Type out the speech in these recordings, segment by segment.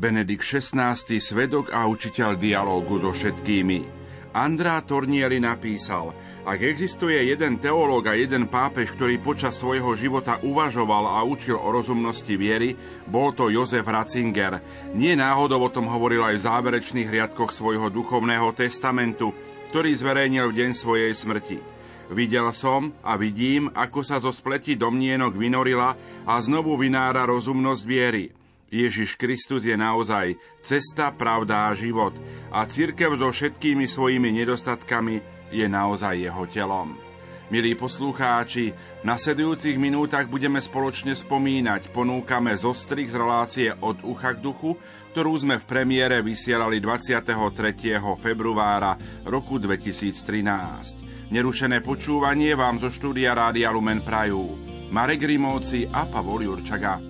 Benedikt XVI. svedok a učiteľ dialógu so všetkými. Andrá Tornieri napísal, ak existuje jeden teológ a jeden pápež, ktorý počas svojho života uvažoval a učil o rozumnosti viery, bol to Jozef Ratzinger. Nie náhodou o tom hovoril aj v záverečných riadkoch svojho duchovného testamentu, ktorý zverejnil v deň svojej smrti. Videl som a vidím, ako sa zo spleti domnienok vynorila a znovu vynára rozumnosť viery. Ježiš Kristus je naozaj cesta, pravda a život a církev so všetkými svojimi nedostatkami je naozaj jeho telom. Milí poslucháči, v nasledujúcich minútach budeme spoločne spomínať, ponúkame zostrih z relácie od ucha k duchu, ktorú sme v premiére vysielali 23. februára roku 2013. Nerušené počúvanie vám zo štúdia Rádia Lumen Prajú. Marek Rimovci a Pavol Jurčaga.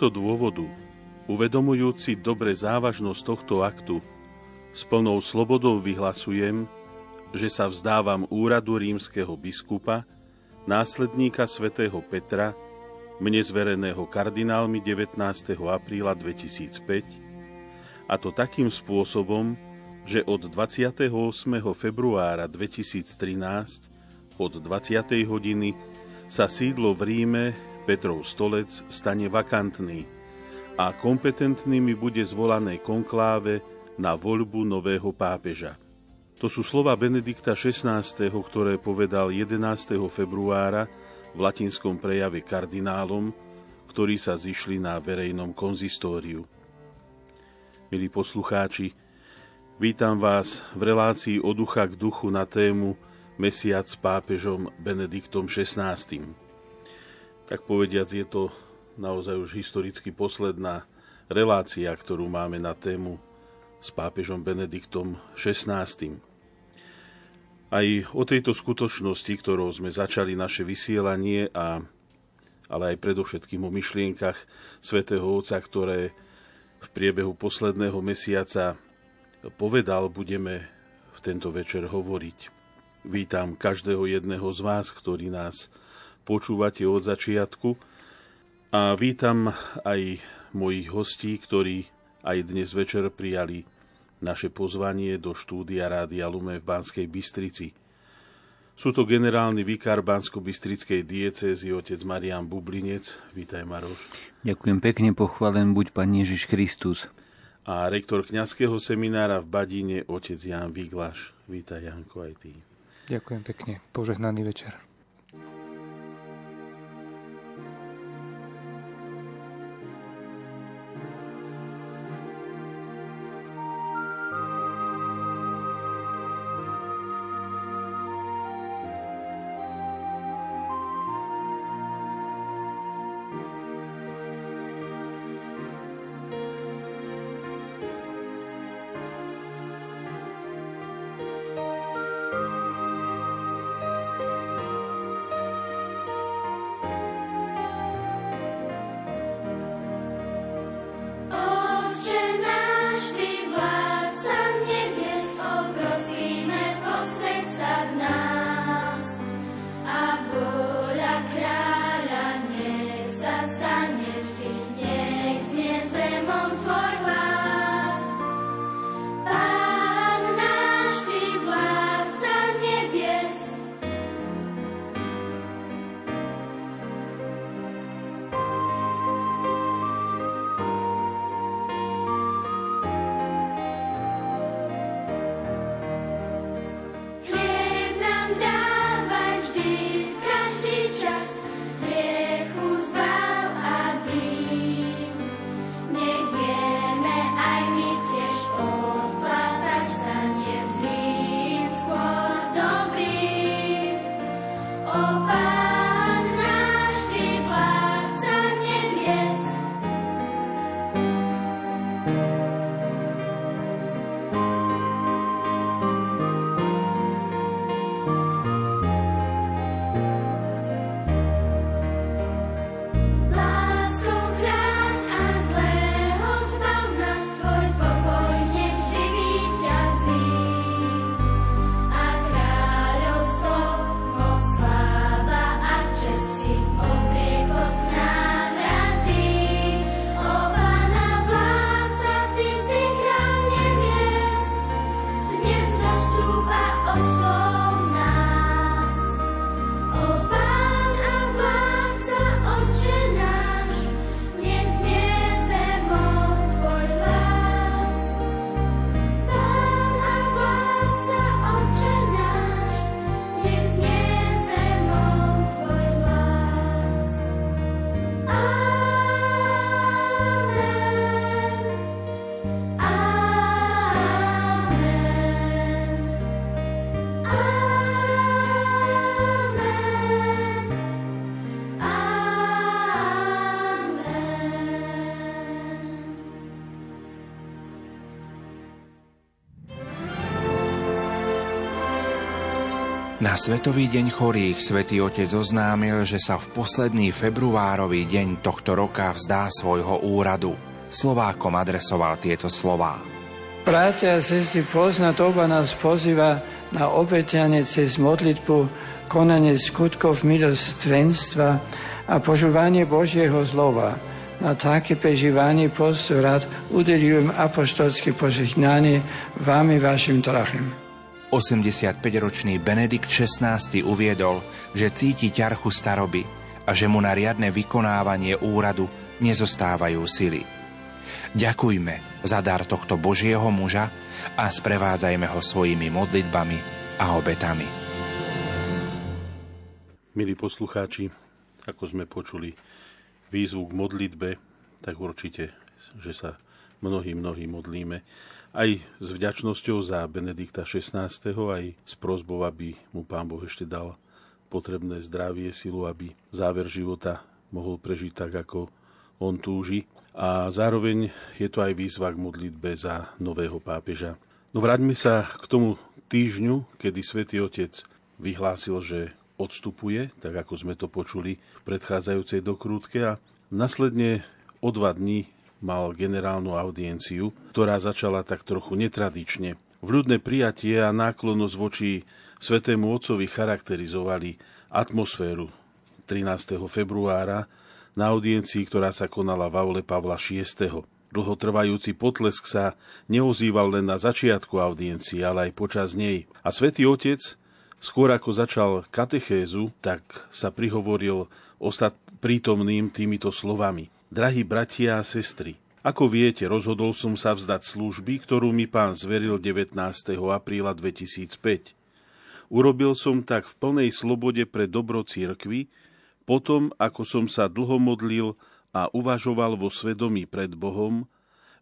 Tohto dôvodu, uvedomujúci dobre závažnosť tohto aktu, s plnou slobodou vyhlasujem, že sa vzdávam úradu rímskeho biskupa, následníka svätého Petra, mne zvereného kardinálmi 19. apríla 2005, a to takým spôsobom, že od 28. februára 2013 od 20. hodiny sa sídlo v Ríme Petrov stolec stane vakantný a kompetentnými bude zvolané konkláve na voľbu nového pápeža. To sú slova Benedikta XVI., ktoré povedal 11. februára v latinskom prejave kardinálom, ktorí sa zišli na verejnom konzistóriu. Milí poslucháči, vítam vás v relácii od ducha k duchu na tému Mesiac s pápežom Benediktom XVI tak povediac je to naozaj už historicky posledná relácia, ktorú máme na tému s pápežom Benediktom XVI. Aj o tejto skutočnosti, ktorou sme začali naše vysielanie, a, ale aj predovšetkým o myšlienkach svätého Otca, ktoré v priebehu posledného mesiaca povedal, budeme v tento večer hovoriť. Vítam každého jedného z vás, ktorý nás počúvate od začiatku. A vítam aj mojich hostí, ktorí aj dnes večer prijali naše pozvanie do štúdia Rádia Lume v Banskej Bystrici. Sú to generálny vikár Bansko-Bystrickej diecézy otec Marian Bublinec. Vítaj, Maroš. Ďakujem pekne, pochválen buď Pán Ježiš Kristus. A rektor kňazského seminára v Badine, otec Jan Viglaš. Vítaj, Janko, aj ty. Ďakujem pekne. Požehnaný večer. Na Svetový deň chorých svätý Otec oznámil, že sa v posledný februárový deň tohto roka vzdá svojho úradu. Slovákom adresoval tieto slová. Bratia a sestry, pozná doba nás pozýva na obeťanie cez modlitbu, konanie skutkov milostrenstva a požúvanie Božieho zlova. Na také prežívanie postu rád udelujem apoštolské požehnanie vám i vašim drahým. 85-ročný Benedikt XVI uviedol, že cíti ťarchu staroby a že mu na riadne vykonávanie úradu nezostávajú sily. Ďakujme za dar tohto Božieho muža a sprevádzajme ho svojimi modlitbami a obetami. Milí poslucháči, ako sme počuli výzvu k modlitbe, tak určite, že sa mnohí, mnohí modlíme aj s vďačnosťou za Benedikta XVI, aj s prozbou, aby mu Pán Boh ešte dal potrebné zdravie, silu, aby záver života mohol prežiť tak, ako on túži. A zároveň je to aj výzva k modlitbe za nového pápeža. No vráťme sa k tomu týždňu, kedy svätý Otec vyhlásil, že odstupuje, tak ako sme to počuli v predchádzajúcej dokrútke a nasledne o dva dní mal generálnu audienciu, ktorá začala tak trochu netradične. Vľudné prijatie a náklonnosť voči Svetému Otcovi charakterizovali atmosféru 13. februára na audiencii, ktorá sa konala v aule Pavla VI. Dlhotrvajúci potlesk sa neozýval len na začiatku audiencii, ale aj počas nej. A svätý Otec, skôr ako začal katechézu, tak sa prihovoril ostat prítomným týmito slovami. Drahí bratia a sestry, ako viete, rozhodol som sa vzdať služby, ktorú mi pán zveril 19. apríla 2005. Urobil som tak v plnej slobode pre dobro církvy, potom ako som sa dlho modlil a uvažoval vo svedomí pred Bohom,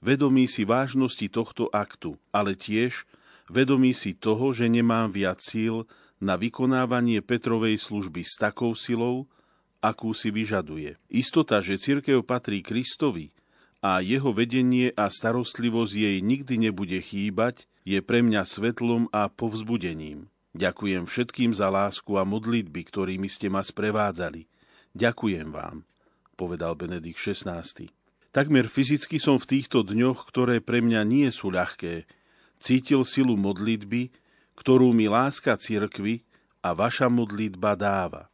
vedomí si vážnosti tohto aktu, ale tiež vedomí si toho, že nemám viac síl na vykonávanie Petrovej služby s takou silou, akú si vyžaduje. Istota, že cirkev patrí Kristovi a jeho vedenie a starostlivosť jej nikdy nebude chýbať, je pre mňa svetlom a povzbudením. Ďakujem všetkým za lásku a modlitby, ktorými ste ma sprevádzali. Ďakujem vám, povedal Benedikt XVI. Takmer fyzicky som v týchto dňoch, ktoré pre mňa nie sú ľahké, cítil silu modlitby, ktorú mi láska cirkvy a vaša modlitba dáva.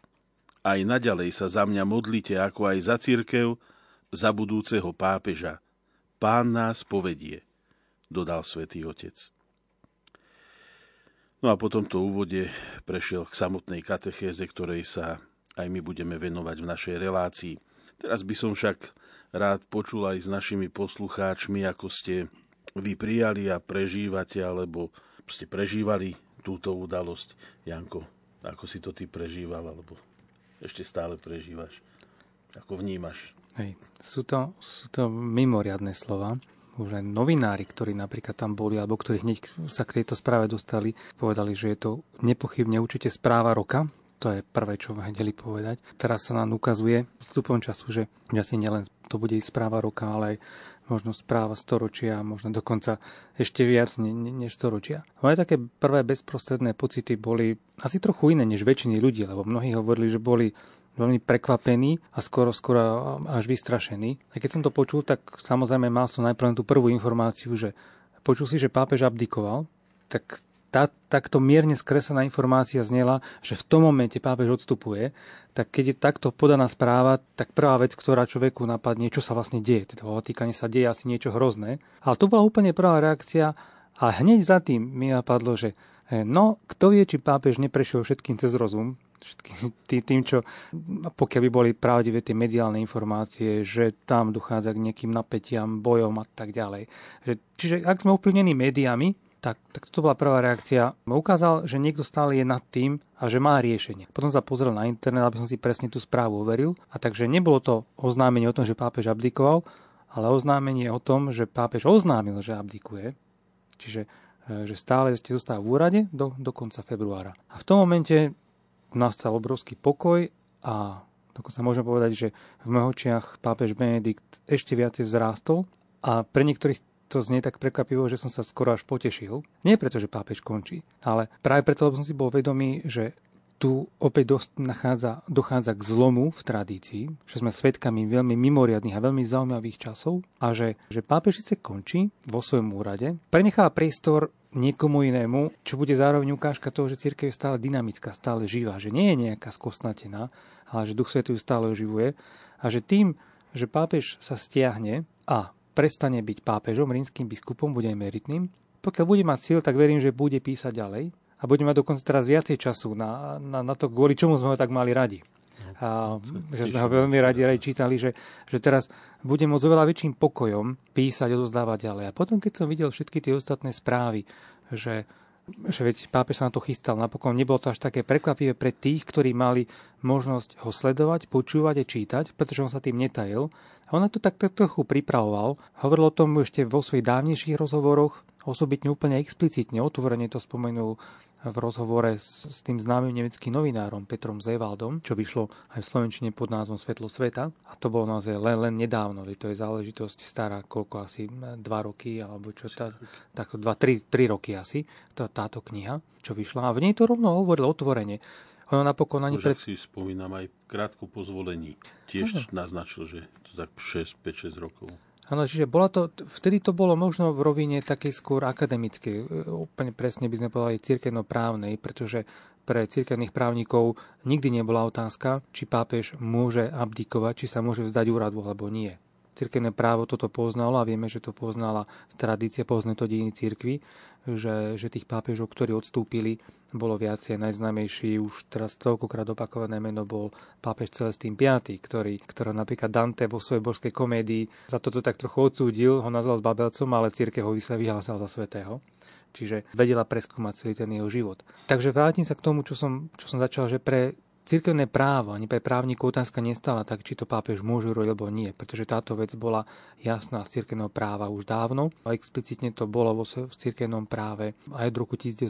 Aj naďalej sa za mňa modlite, ako aj za církev, za budúceho pápeža. Pán nás povedie, dodal svätý Otec. No a po tomto úvode prešiel k samotnej katechéze, ktorej sa aj my budeme venovať v našej relácii. Teraz by som však rád počul aj s našimi poslucháčmi, ako ste vy prijali a prežívate, alebo ste prežívali túto udalosť. Janko, ako si to ty prežíval, alebo ešte stále prežívaš? Ako vnímaš? Hej, sú to, sú to mimoriadne slova. Už aj novinári, ktorí napríklad tam boli, alebo ktorí hneď sa k tejto správe dostali, povedali, že je to nepochybne určite správa roka. To je prvé, čo vedeli povedať. Teraz sa nám ukazuje vstupom času, že asi nielen to bude správa roka, ale aj možno správa storočia, možno dokonca ešte viac ne, ne, než storočia. Moje také prvé bezprostredné pocity boli asi trochu iné než väčšiny ľudí, lebo mnohí hovorili, že boli veľmi prekvapení a skoro, skoro až vystrašení. A keď som to počul, tak samozrejme mal som najprv tú prvú informáciu, že počul si, že pápež abdikoval, tak tá, takto mierne skresená informácia znela, že v tom momente pápež odstupuje, tak keď je takto podaná správa, tak prvá vec, ktorá človeku napadne, čo sa vlastne deje. Teda vo Vatikáne sa deje asi niečo hrozné. Ale to bola úplne prvá reakcia a hneď za tým mi napadlo, že eh, no, kto vie, či pápež neprešiel všetkým cez rozum, všetkým tým, čo, pokiaľ by boli pravdivé tie mediálne informácie, že tam dochádza k nejakým napätiam, bojom a tak ďalej. Že, čiže ak sme uplnení médiami, tak, tak to bola prvá reakcia. Ukázal, že niekto stále je nad tým a že má riešenie. Potom sa pozrel na internet, aby som si presne tú správu overil. A takže nebolo to oznámenie o tom, že pápež abdikoval, ale oznámenie o tom, že pápež oznámil, že abdikuje. Čiže e, že stále ešte zostáva v úrade do, do konca februára. A v tom momente nastal obrovský pokoj a dokonca môžem povedať, že v mojich očiach pápež Benedikt ešte viacej vzrástol a pre niektorých to znie tak prekvapivo, že som sa skoro až potešil. Nie preto, že pápež končí, ale práve preto, lebo som si bol vedomý, že tu opäť dosť nachádza, dochádza k zlomu v tradícii, že sme svedkami veľmi mimoriadných a veľmi zaujímavých časov a že, že pápež síce končí vo svojom úrade, prenechá priestor niekomu inému, čo bude zároveň ukážka toho, že církev je stále dynamická, stále živá, že nie je nejaká skosnatená, ale že Duch Svetý ju stále oživuje a že tým, že pápež sa stiahne a prestane byť pápežom, rímským biskupom, bude emeritným. Pokiaľ bude mať síl, tak verím, že bude písať ďalej a bude mať dokonca teraz viacej času na, na, na to, kvôli čomu sme ho tak mali radi. A, že sme ho veľmi radi, radi čítali, že, že teraz bude môcť oveľa väčším pokojom písať, odozdávať ďalej. A potom, keď som videl všetky tie ostatné správy, že, že veď pápež sa na to chystal, napokon nebolo to až také prekvapivé pre tých, ktorí mali možnosť ho sledovať, počúvať a čítať, pretože on sa tým netajil, a on to tak, tak trochu pripravoval. Hovoril o tom ešte vo svojich dávnejších rozhovoroch, osobitne úplne explicitne, otvorene to spomenul v rozhovore s, s tým známym nemeckým novinárom Petrom Zevaldom, čo vyšlo aj v Slovenčine pod názvom Svetlo sveta. A to bolo naozaj len, len nedávno, to je záležitosť stará koľko asi dva roky, alebo čo, tá, tak dva, tri, tri roky asi, tá, táto kniha, čo vyšla. A v nej to rovno hovoril otvorene. Ono napokon ani pred... si spomínam aj krátko po zvolení. Tiež ano. naznačil, že to tak 6, 5-6 rokov. Áno, čiže bola to, vtedy to bolo možno v rovine takej skôr akademickej, úplne presne by sme povedali cirkevno-právnej, pretože pre cirkevných právnikov nikdy nebola otázka, či pápež môže abdikovať, či sa môže vzdať úradu alebo nie. Cirkevné právo toto poznalo a vieme, že to poznala tradícia, pozná to dejiny cirkvy, že, že tých pápežov, ktorí odstúpili, bolo viacej. Najznámejší už teraz toľkokrát opakované meno bol pápež Celestín V, ktorý, ktorý napríklad Dante vo svojej božskej komédii za toto tak trochu odsúdil, ho nazval babelcom, ale církev ho vyhlásal za svetého čiže vedela preskúmať celý ten jeho život. Takže vrátim sa k tomu, čo som, čo som začal, že pre Cirkevné právo, ani pre právnikov otázka nestala tak, či to pápež môže robiť alebo nie, pretože táto vec bola jasná z cirkevného práva už dávno a explicitne to bolo v cirkevnom práve aj od roku 1917,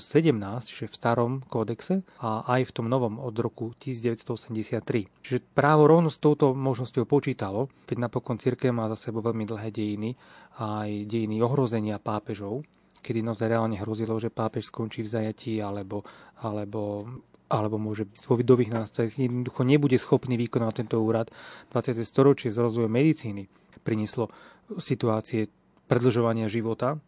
čiže v starom kódexe a aj v tom novom od roku 1983. Čiže právo rovno s touto možnosťou počítalo, keď napokon cirkev má za sebou veľmi dlhé dejiny aj dejiny ohrozenia pápežov, kedy naozaj reálne hrozilo, že pápež skončí v zajatí alebo, alebo alebo môže byť vo vidových nástrojoch, jednoducho nebude schopný vykonať tento úrad. 20. storočie z rozvoja medicíny prinieslo situácie predlžovania života,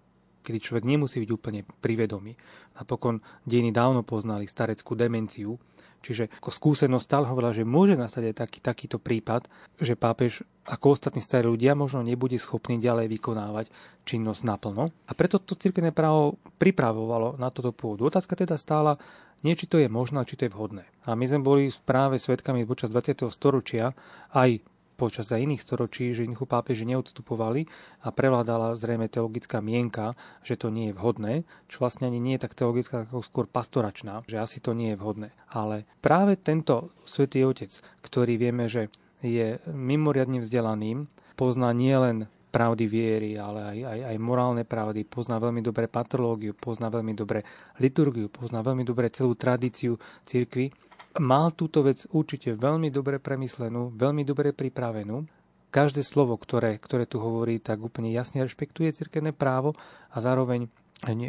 kedy človek nemusí byť úplne privedomý. Napokon dejiny dávno poznali stareckú demenciu, čiže ako skúsenosť stále hovorila, že môže nastať aj taký, takýto prípad, že pápež ako ostatní starí ľudia možno nebude schopný ďalej vykonávať činnosť naplno. A preto to cirkevné právo pripravovalo na toto pôdu. Otázka teda stála, nie či to je možné, či to je vhodné. A my sme boli práve svetkami počas 20. storočia aj počas aj iných storočí, že jednoducho pápeži neodstupovali a prevládala zrejme teologická mienka, že to nie je vhodné, čo vlastne ani nie je tak teologická, ako skôr pastoračná, že asi to nie je vhodné. Ale práve tento svätý Otec, ktorý vieme, že je mimoriadne vzdelaným, pozná nielen pravdy viery, ale aj, aj, aj morálne pravdy, pozná veľmi dobre patológiu, pozná veľmi dobre liturgiu, pozná veľmi dobre celú tradíciu cirkvy. Mal túto vec určite veľmi dobre premyslenú, veľmi dobre pripravenú. Každé slovo, ktoré, ktoré tu hovorí, tak úplne jasne rešpektuje cirkevné právo a zároveň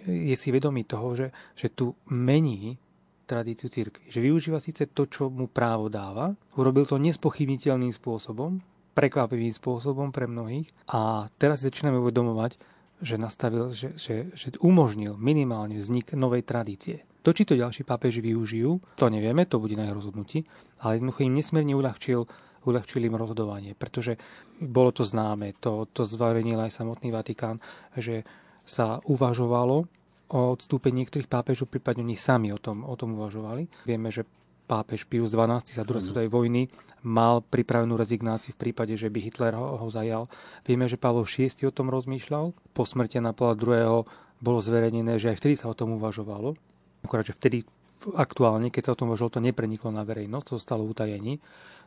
je si vedomý toho, že, že tu mení tradíciu cirkvi. Že využíva síce to, čo mu právo dáva, urobil to nespochybniteľným spôsobom, prekvapivým spôsobom pre mnohých. A teraz začíname uvedomovať, že nastavil, že, že, že umožnil minimálne vznik novej tradície. To, či to ďalší pápeži využijú, to nevieme, to bude na ich rozhodnutí, ale jednoducho im nesmierne uľahčil, uľahčil im rozhodovanie, pretože bolo to známe, to, to zverejnil aj samotný Vatikán, že sa uvažovalo o odstúpení niektorých pápežov, prípadne oni sami o tom, o tom uvažovali. Vieme, že pápež Pius XII za druhej svetovej vojny mal pripravenú rezignáciu v prípade, že by Hitler ho, ho zajal. Vieme, že Pavol VI o tom rozmýšľal. Po smrti Napola II. bolo zverejnené, že aj vtedy sa o tom uvažovalo. Akorát, že vtedy aktuálne, keď sa o tom uvažovalo, to nepreniklo na verejnosť, to stalo utajení.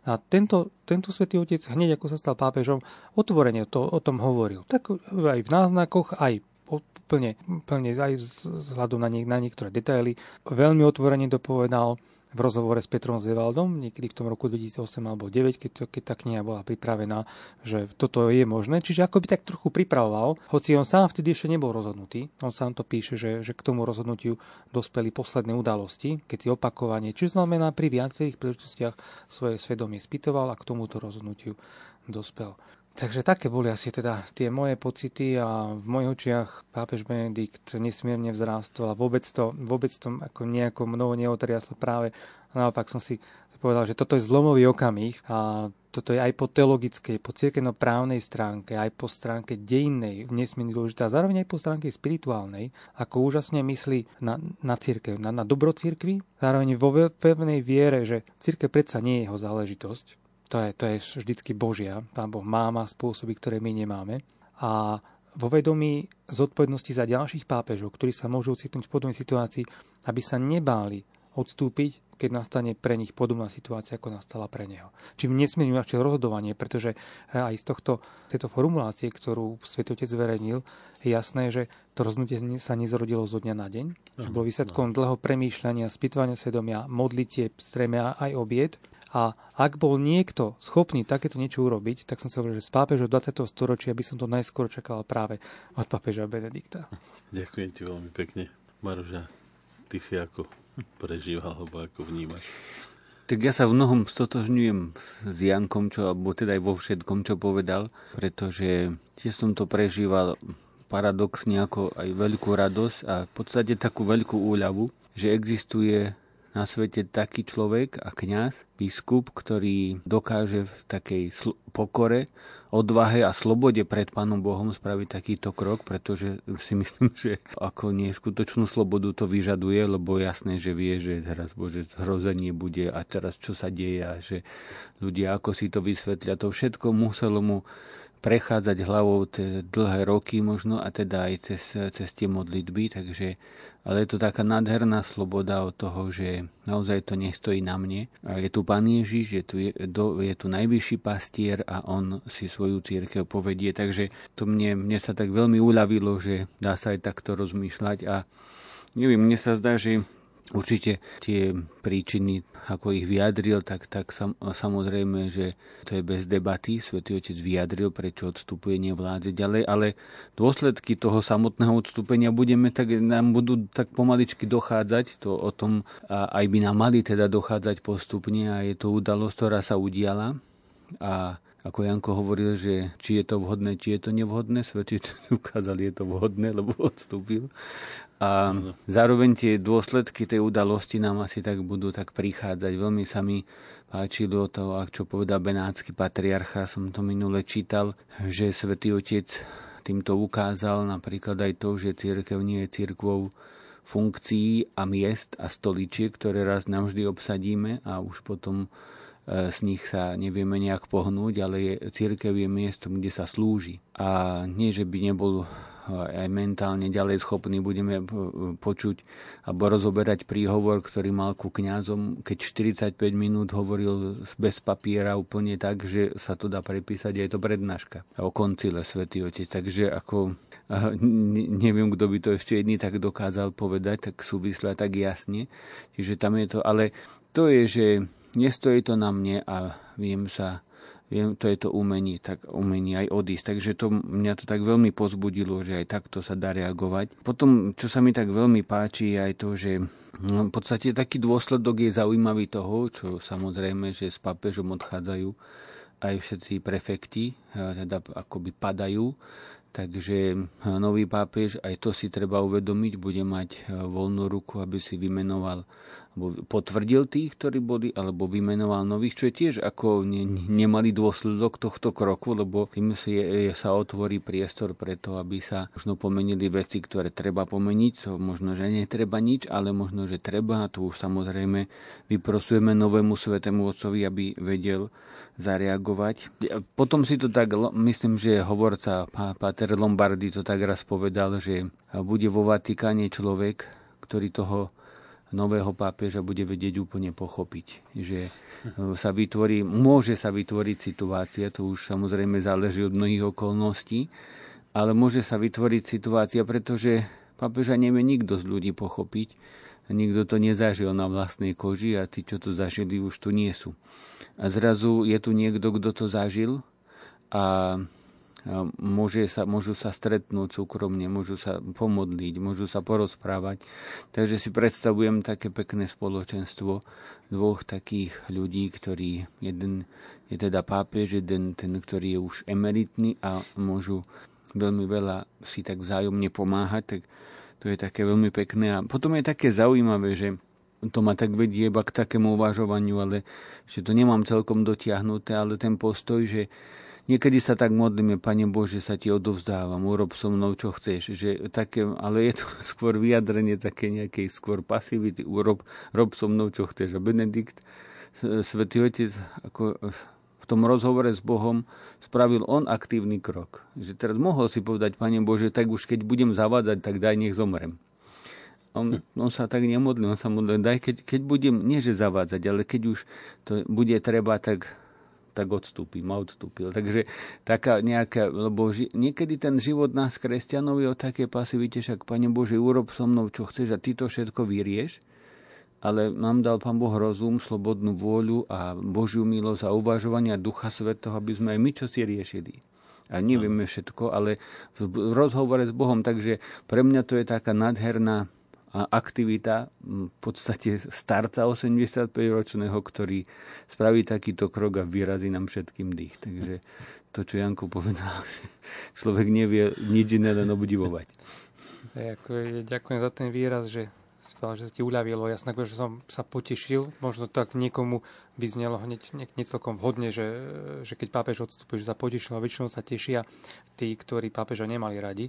A tento, tento svätý otec, hneď ako sa stal pápežom, otvorene to, o tom hovoril. Tak aj v náznakoch, aj úplne aj vzhľadom na, nie, na niektoré detaily. Veľmi otvorene to povedal, v rozhovore s Petrom Zevaldom, niekedy v tom roku 2008 alebo 2009, keď, to, keď tá kniha bola pripravená, že toto je možné. Čiže ako by tak trochu pripravoval, hoci on sám vtedy ešte nebol rozhodnutý. On sám to píše, že, že k tomu rozhodnutiu dospeli posledné udalosti, keď si opakovanie, či znamená pri viacerých príležitostiach svoje svedomie spýtoval a k tomuto rozhodnutiu dospel. Takže také boli asi teda tie moje pocity a v mojich očiach pápež Benedikt nesmierne vzrástol a vôbec to, vôbec to ako nejako mnoho neotriaslo práve. Naopak som si povedal, že toto je zlomový okamih a toto je aj po teologickej, po cirkevno-právnej stránke, aj po stránke dejinnej nesmierne dôležitá, a zároveň aj po stránke spirituálnej, ako úžasne myslí na, na církev, na, na dobro církvy, zároveň vo pevnej viere, že církev predsa nie je jeho záležitosť, to je, to je vždycky Božia. Pán Boh má, má spôsoby, ktoré my nemáme. A vo vedomí zodpovednosti za ďalších pápežov, ktorí sa môžu ocitnúť v podobnej situácii, aby sa nebáli odstúpiť, keď nastane pre nich podobná situácia, ako nastala pre neho. Čím nesmierne ešte rozhodovanie, pretože aj z tohto, tejto formulácie, ktorú Svetotec zverejnil, je jasné, že to rozhodnutie sa nezrodilo zo dňa na deň, že bolo výsledkom dlhého premýšľania, spýtovania svedomia, modlitie, stremia aj obied a ak bol niekto schopný takéto niečo urobiť, tak som si hovoril, že z pápeža 20. storočia by som to najskôr čakal práve od pápeža Benedikta. Ďakujem ti veľmi pekne. Maroža, ty si ako prežíval, alebo ako vnímaš? Tak ja sa v mnohom stotožňujem s Jankom, čo, alebo teda aj vo všetkom, čo povedal, pretože tiež som to prežíval paradoxne ako aj veľkú radosť a v podstate takú veľkú úľavu, že existuje na svete taký človek a kňaz, biskup, ktorý dokáže v takej sl- pokore, odvahe a slobode pred Pánom Bohom spraviť takýto krok, pretože si myslím, že ako neskutočnú slobodu to vyžaduje, lebo jasné, že vie, že teraz Bože zhrozenie bude a teraz čo sa deje a že ľudia ako si to vysvetlia, to všetko muselo mu prechádzať hlavou dlhé roky možno a teda aj cez, cez tie modlitby, takže ale je to taká nádherná sloboda od toho, že naozaj to nestojí na mne. Je tu Pán Ježiš, je tu, je, do, je tu najvyšší pastier a on si svoju církev povedie, takže to mne, mne sa tak veľmi uľavilo, že dá sa aj takto rozmýšľať a neviem, mne sa zdá, že Určite tie príčiny, ako ich vyjadril, tak, tak sam, samozrejme, že to je bez debaty. Svetý Otec vyjadril, prečo odstupuje nevládze ďalej, ale dôsledky toho samotného odstúpenia budeme tak, nám budú tak pomaličky dochádzať. To o tom a aj by nám mali teda dochádzať postupne a je to udalosť, ktorá sa udiala. A ako Janko hovoril, že či je to vhodné, či je to nevhodné, svetí ukázali, je to vhodné, lebo odstúpil. A zároveň tie dôsledky tej udalosti nám asi tak budú tak prichádzať. Veľmi sa mi páčilo to, čo povedal benátsky patriarcha, som to minule čítal, že svätý Otec týmto ukázal napríklad aj to, že církev nie je církvou funkcií a miest a stoličiek, ktoré raz navždy obsadíme a už potom e, z nich sa nevieme nejak pohnúť, ale je, církev je miestom, kde sa slúži. A nie, že by nebol aj mentálne ďalej schopní budeme počuť alebo rozoberať príhovor, ktorý mal ku kňazom, keď 45 minút hovoril bez papiera úplne tak, že sa to dá prepísať aj to prednáška o koncile Svetý Otec. Takže ako neviem, kto by to ešte jedný tak dokázal povedať, tak súvisle tak jasne. Čiže tam je to, ale to je, že nestojí to na mne a viem sa viem, to je to umenie, tak umenie aj odísť. Takže to, mňa to tak veľmi pozbudilo, že aj takto sa dá reagovať. Potom, čo sa mi tak veľmi páči, je aj to, že no, v podstate taký dôsledok je zaujímavý toho, čo samozrejme, že s papežom odchádzajú aj všetci prefekti, teda akoby padajú. Takže nový pápež, aj to si treba uvedomiť, bude mať voľnú ruku, aby si vymenoval potvrdil tých, ktorí boli, alebo vymenoval nových, čo je tiež ako ne, nemalý dôsledok tohto kroku, lebo tým si je, sa otvorí priestor pre to, aby sa možno pomenili veci, ktoré treba pomeniť, so možno, že netreba nič, ale možno, že treba a tu už samozrejme vyprosujeme novému svetému otcovi, aby vedel zareagovať. Potom si to tak, myslím, že hovorca Pater Lombardi to tak raz povedal, že bude vo Vatikáne človek, ktorý toho nového pápeža bude vedieť úplne pochopiť. Že e, sa vytvorí, môže sa vytvoriť situácia, to už samozrejme záleží od mnohých okolností, ale môže sa vytvoriť situácia, pretože pápeža nevie nikto z ľudí pochopiť, nikto to nezažil na vlastnej koži a tí, čo to zažili, už tu nie sú. A zrazu je tu niekto, kto to zažil a môže sa, môžu sa stretnúť súkromne, môžu sa pomodliť, môžu sa porozprávať. Takže si predstavujem také pekné spoločenstvo dvoch takých ľudí, ktorí jeden je teda pápež, jeden ten, ktorý je už emeritný a môžu veľmi veľa si tak vzájomne pomáhať, tak to je také veľmi pekné. A potom je také zaujímavé, že to ma tak vedie iba k takému uvažovaniu, ale že to nemám celkom dotiahnuté, ale ten postoj, že Niekedy sa tak modlíme, Pane Bože, sa ti odovzdávam, urob so mnou, čo chceš. Že také, ale je to skôr vyjadrenie také nejakej skôr pasivity. Urob, rob so mnou, čo chceš. A Benedikt, Svetý Otec, ako v tom rozhovore s Bohom spravil on aktívny krok. Že teraz mohol si povedať, Pane Bože, tak už keď budem zavádzať, tak daj, nech zomrem. On, on sa tak nemodlil, on sa modlil, daj, keď, keď budem, nie že zavádzať, ale keď už to bude treba, tak tak odstúpim a odstúpil. Takže taká nejaká, lebo ži, niekedy ten život nás kresťanov je o také pasivite, však Pane Bože, urob so mnou, čo chceš a ty to všetko vyrieš, ale nám dal Pán Boh rozum, slobodnú vôľu a Božiu milosť a uvažovania Ducha Svetého, aby sme aj my čo si riešili. A nevieme všetko, ale v rozhovore s Bohom, takže pre mňa to je taká nadherná aktivita v podstate starca 85-ročného, ktorý spraví takýto krok a vyrazí nám všetkým dých. Takže to, čo Janko povedal, človek nevie nič iné len obdivovať. Ďakujem za ten výraz, že že sa ti uľavilo. Ja snad, že som sa potešil. Možno tak niekomu by znelo hneď nie celkom vhodne, že, že keď pápež odstúpi, že sa potešil a väčšinou sa tešia tí, ktorí pápeža nemali radi.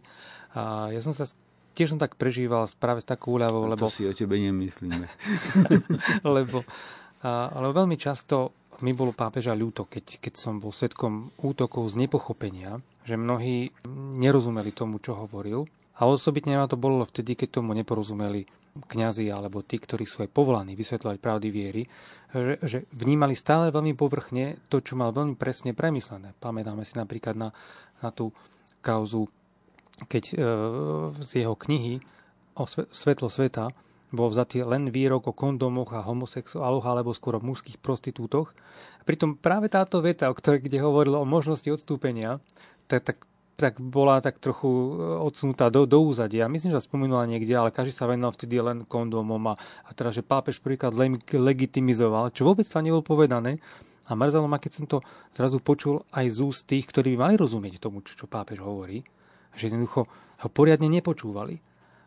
A ja som sa tiež som tak prežíval práve s takou úľavou, lebo... To si o tebe nemyslíme. lebo, a, ale veľmi často mi bolo pápeža ľúto, keď, keď som bol svetkom útokov z nepochopenia, že mnohí nerozumeli tomu, čo hovoril. A osobitne ma to bolo vtedy, keď tomu neporozumeli kňazi alebo tí, ktorí sú aj povolaní vysvetľovať pravdy viery, že, že vnímali stále veľmi povrchne to, čo mal veľmi presne premyslené. Pamätáme si napríklad na, na tú kauzu keď e, z jeho knihy o svetlo sveta bol vzatý len výrok o kondomoch a homosexuáloch alebo skôr o mužských prostitútoch. Pritom práve táto veta, o ktorej, kde hovoril o možnosti odstúpenia, tak, tak, tak bola tak trochu e, odsunutá do, do úzadia. Myslím, že sa spomenula niekde, ale každý sa venoval vtedy len kondomom a, a teda, že pápež prvýkrát legitimizoval, čo vôbec sa nebolo povedané. A mrzelo ma, keď som to zrazu počul aj z úst tých, ktorí by mali rozumieť tomu, čo, čo pápež hovorí že jednoducho ho poriadne nepočúvali.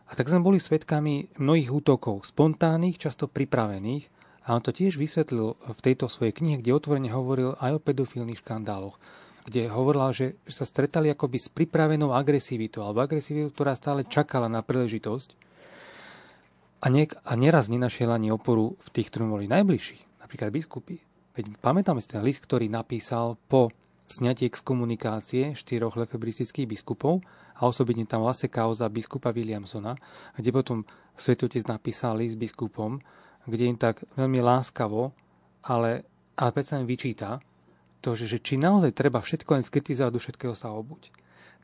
A tak sme boli svetkami mnohých útokov, spontánnych, často pripravených, a on to tiež vysvetlil v tejto svojej knihe, kde otvorene hovoril aj o pedofilných škandáloch, kde hovoril, že sa stretali akoby s pripravenou agresivitou, alebo agresivitou, ktorá stále čakala na príležitosť a, nie, a neraz nenašiel ani oporu v tých, ktorí boli najbližší, napríklad biskupy. Veď pamätáme si ten list, ktorý napísal po sňatie komunikácie štyroch lefebristických biskupov a osobitne tam vlastne kauza biskupa Williamsona, kde potom svetotec napísali s biskupom, kde im tak veľmi láskavo, ale, ale predsa im vyčíta to, že, že či naozaj treba všetko len skritizovať, do všetkého sa obuť.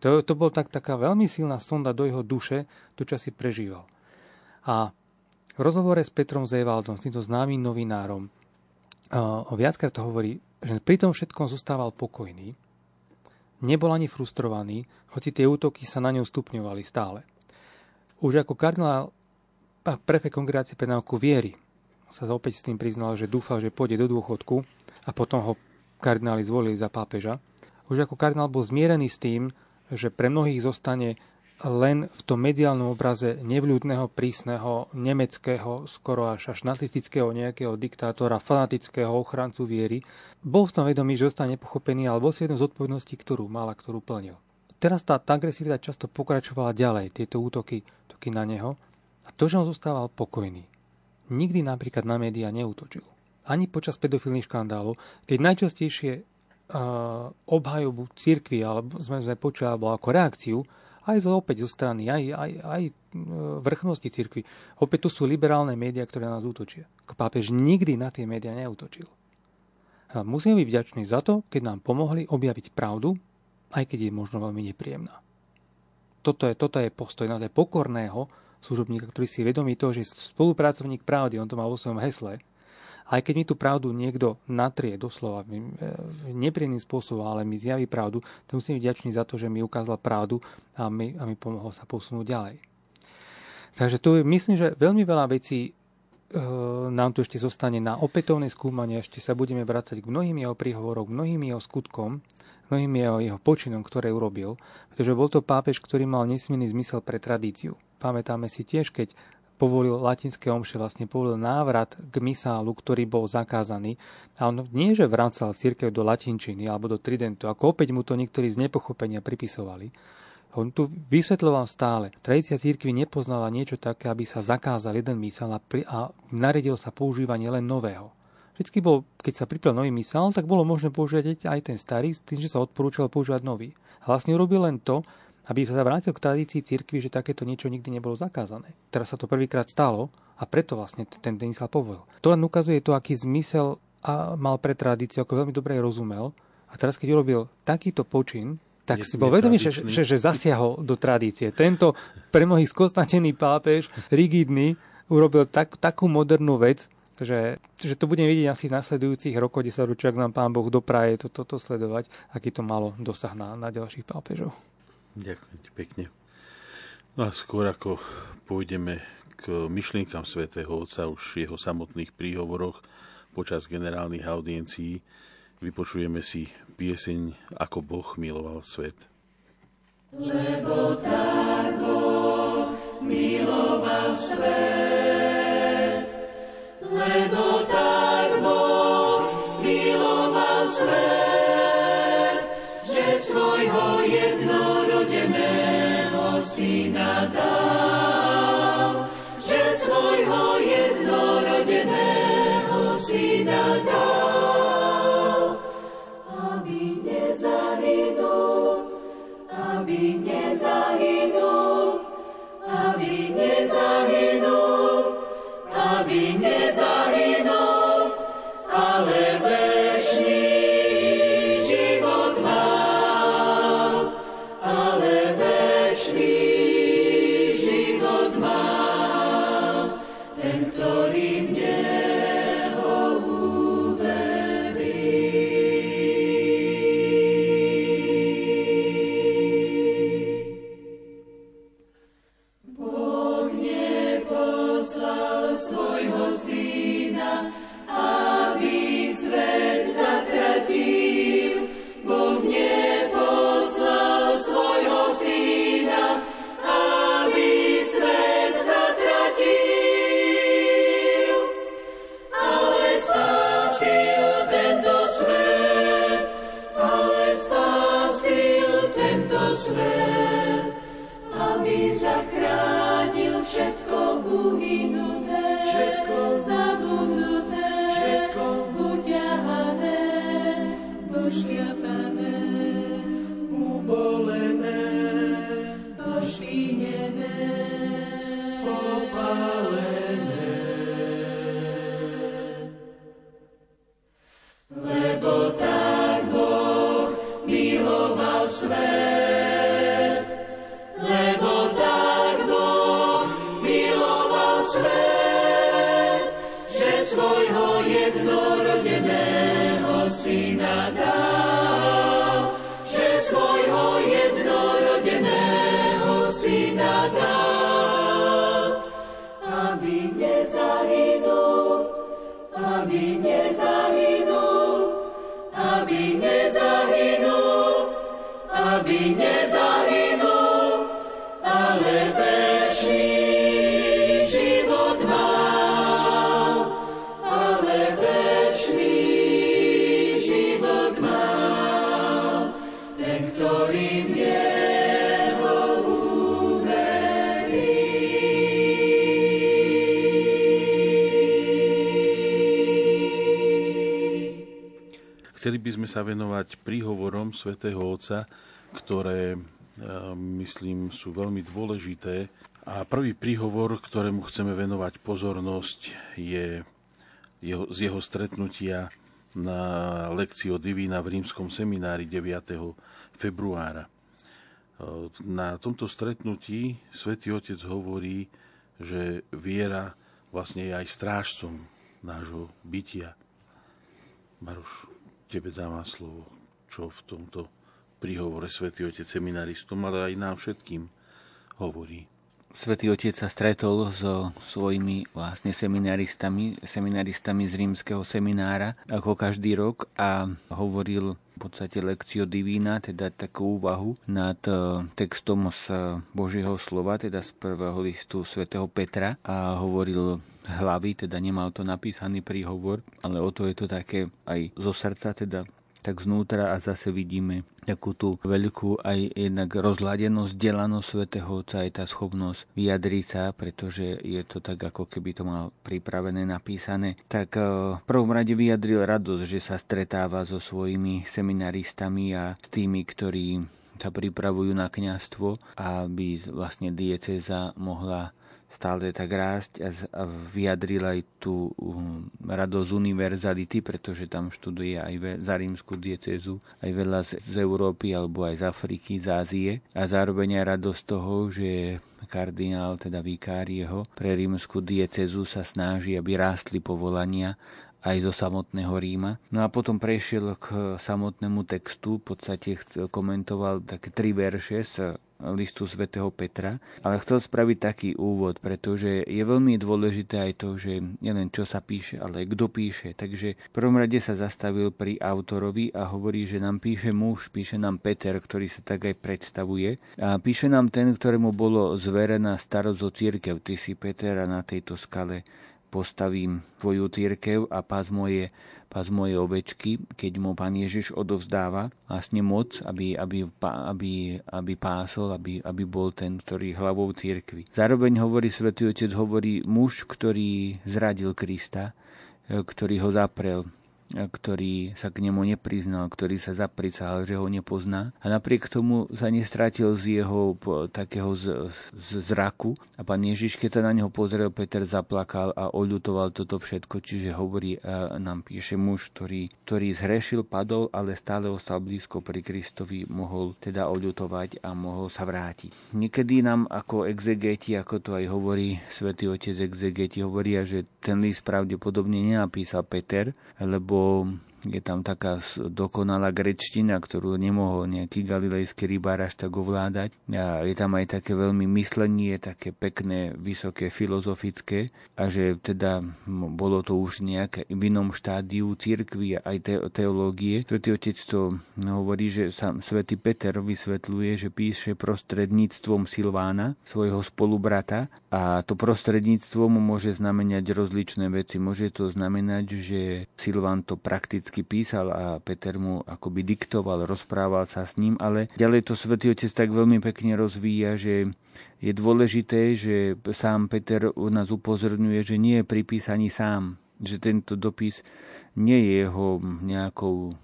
To, to bol tak, taká veľmi silná sonda do jeho duše, to, čo si prežíval. A v rozhovore s Petrom Zevaldom, s týmto známym novinárom, viackrát to hovorí, že pri tom všetkom zostával pokojný, nebol ani frustrovaný, hoci tie útoky sa na ňu stupňovali stále. Už ako kardinál prefekt kongregácie pre náuku viery sa opäť s tým priznal, že dúfal, že pôjde do dôchodku a potom ho kardináli zvolili za pápeža. Už ako kardinál bol zmierený s tým, že pre mnohých zostane len v tom mediálnom obraze nevľúdneho, prísneho, nemeckého, skoro až až nacistického nejakého diktátora, fanatického ochrancu viery, bol v tom vedomí, že zostane nepochopený, ale bol si jednou z odpovedností, ktorú mal a ktorú plnil. Teraz tá, tá agresivita často pokračovala ďalej, tieto útoky, útoky na neho, a to, že on zostával pokojný. Nikdy napríklad na médiá neútočil. Ani počas pedofilných škandálov, keď najčastejšie uh, obhajobu cirkvi, alebo sme, sme počuli, alebo ako reakciu, aj zo, opäť zo strany, aj, aj, aj e, vrchnosti cirkvi. Opäť tu sú liberálne médiá, ktoré nás útočia. Pápež nikdy na tie médiá neútočil. A musíme byť vďační za to, keď nám pomohli objaviť pravdu, aj keď je možno veľmi nepríjemná. Toto je, toto je postoj na pokorného, služobníka, ktorý si je vedomý toho, že spolupracovník pravdy, on to má vo svojom hesle, aj keď mi tú pravdu niekto natrie doslova e, nepríjemným spôsobom, ale mi zjaví pravdu, to musím byť ďačný za to, že mi ukázal pravdu a mi, a mi pomohol sa posunúť ďalej. Takže tu myslím, že veľmi veľa vecí e, nám tu ešte zostane na opätovné skúmanie, ešte sa budeme vrácať k mnohým jeho príhovorom, mnohým jeho skutkom, mnohým jeho, jeho počinom, ktoré urobil, pretože bol to pápež, ktorý mal nesmierny zmysel pre tradíciu. Pamätáme si tiež, keď povolil latinské omše, vlastne povolil návrat k misálu, ktorý bol zakázaný. A on nie, že vracal církev do latinčiny alebo do tridentu, ako opäť mu to niektorí z nepochopenia pripisovali. On tu vysvetľoval stále. Tradícia církvy nepoznala niečo také, aby sa zakázal jeden mysál a, pri, a naredil sa používanie len nového. Vždycky bol, keď sa pripil nový mysál, tak bolo možné používať aj ten starý, s tým, že sa odporúčal používať nový. A vlastne urobil len to, aby sa vrátil k tradícii cirkvi, že takéto niečo nikdy nebolo zakázané. Teraz sa to prvýkrát stalo a preto vlastne ten sa povolil. To len ukazuje to, aký zmysel a mal pre tradíciu, ako veľmi dobre rozumel. A teraz, keď urobil takýto počin, tak si bol vedomý, že, že, že zasiahol do tradície. Tento pre mnohých skostnatený pápež, rigidný, urobil tak, takú modernú vec, že, že to budeme vidieť asi v nasledujúcich rokoch, kde sa ak nám Pán Boh dopraje toto to, to sledovať, aký to malo dosah na, na ďalších pápežov. Ďakujem ti pekne. No a skôr ako pôjdeme k myšlienkam svätého Otca už jeho samotných príhovoroch počas generálnych audiencií, vypočujeme si pieseň Ako Boh miloval svet. Lebo tak Boh miloval svet, lebo tak Chceli by sme sa venovať príhovorom svätého Otca, ktoré, e, myslím, sú veľmi dôležité. A prvý príhovor, ktorému chceme venovať pozornosť, je jeho, z jeho stretnutia na lekcii o Divína v rímskom seminári 9. februára. E, na tomto stretnutí svätý Otec hovorí, že viera vlastne je aj strážcom nášho bytia. Maruš, tebe dávam slovo, čo v tomto príhovore Svetý Otec seminaristom, ale aj nám všetkým hovorí. Svetý Otec sa stretol so svojimi vlastne seminaristami, seminaristami z rímskeho seminára, ako každý rok a hovoril v podstate lekcio divína, teda takú úvahu nad e, textom z Božieho slova, teda z prvého listu svätého Petra. A hovoril hlavy, teda nemal to napísaný príhovor, ale o to je to také aj zo srdca, teda tak znútra a zase vidíme takú tú veľkú aj jednak rozladenosť, delanosť svätého Otca, aj tá schopnosť vyjadriť sa, pretože je to tak, ako keby to mal pripravené, napísané. Tak e, v prvom rade vyjadril radosť, že sa stretáva so svojimi seminaristami a s tými, ktorí sa pripravujú na kňastvo, aby vlastne dieceza mohla stále tak rásť a vyjadril aj tú um, radosť univerzality, pretože tam študuje aj za rímsku diecezu, aj veľa z, z Európy alebo aj z Afriky, z Ázie a zároveň aj radosť toho, že kardinál, teda vikár jeho, pre rímsku diecezu sa snaží, aby rástli povolania aj zo samotného Ríma. No a potom prešiel k samotnému textu, v podstate komentoval také tri verše z listu svätého Petra, ale chcel spraviť taký úvod, pretože je veľmi dôležité aj to, že nielen čo sa píše, ale kto píše. Takže v prvom rade sa zastavil pri autorovi a hovorí, že nám píše muž, píše nám Peter, ktorý sa tak aj predstavuje. A píše nám ten, ktorému bolo zverená starosť o církev. Ty si Peter a na tejto skale postavím tvoju církev a pás moje, pás moje ovečky, keď mu pán Ježiš odovzdáva vlastne moc, aby, aby, aby, aby pásol, aby, aby bol ten, ktorý hlavou církvy. Zároveň hovorí Svetý Otec, hovorí muž, ktorý zradil Krista, e, ktorý ho zaprel ktorý sa k nemu nepriznal, ktorý sa zapricahal, že ho nepozná. A napriek tomu sa nestratil z jeho takého z, z zraku. A pán Ježiš, keď sa na neho pozrel, Peter zaplakal a oľutoval toto všetko. Čiže hovorí, a nám píše muž, ktorý, ktorý zhrešil, padol, ale stále ostal blízko pri Kristovi, mohol teda oľutovať a mohol sa vrátiť. Niekedy nám ako exegeti, ako to aj hovorí svätý otec exegeti, hovoria, že ten list pravdepodobne nenapísal Peter, lebo alebo je tam taká dokonalá grečtina, ktorú nemohol nejaký galilejský rybár až tak ovládať. A je tam aj také veľmi myslenie, také pekné, vysoké, filozofické a že teda bolo to už nejaké v inom štádiu církvy a aj te- teológie. Svetý otec to hovorí, že sám svätý Peter vysvetľuje, že píše prostredníctvom Silvána, svojho spolubrata a to prostredníctvom môže znamenať rozličné veci. Môže to znamenať, že Silván to prakticky vždycky písal a Peter mu akoby diktoval, rozprával sa s ním, ale ďalej to Svetý Otec tak veľmi pekne rozvíja, že je dôležité, že sám Peter nás upozorňuje, že nie je pri písaní sám, že tento dopis nie je jeho nejakou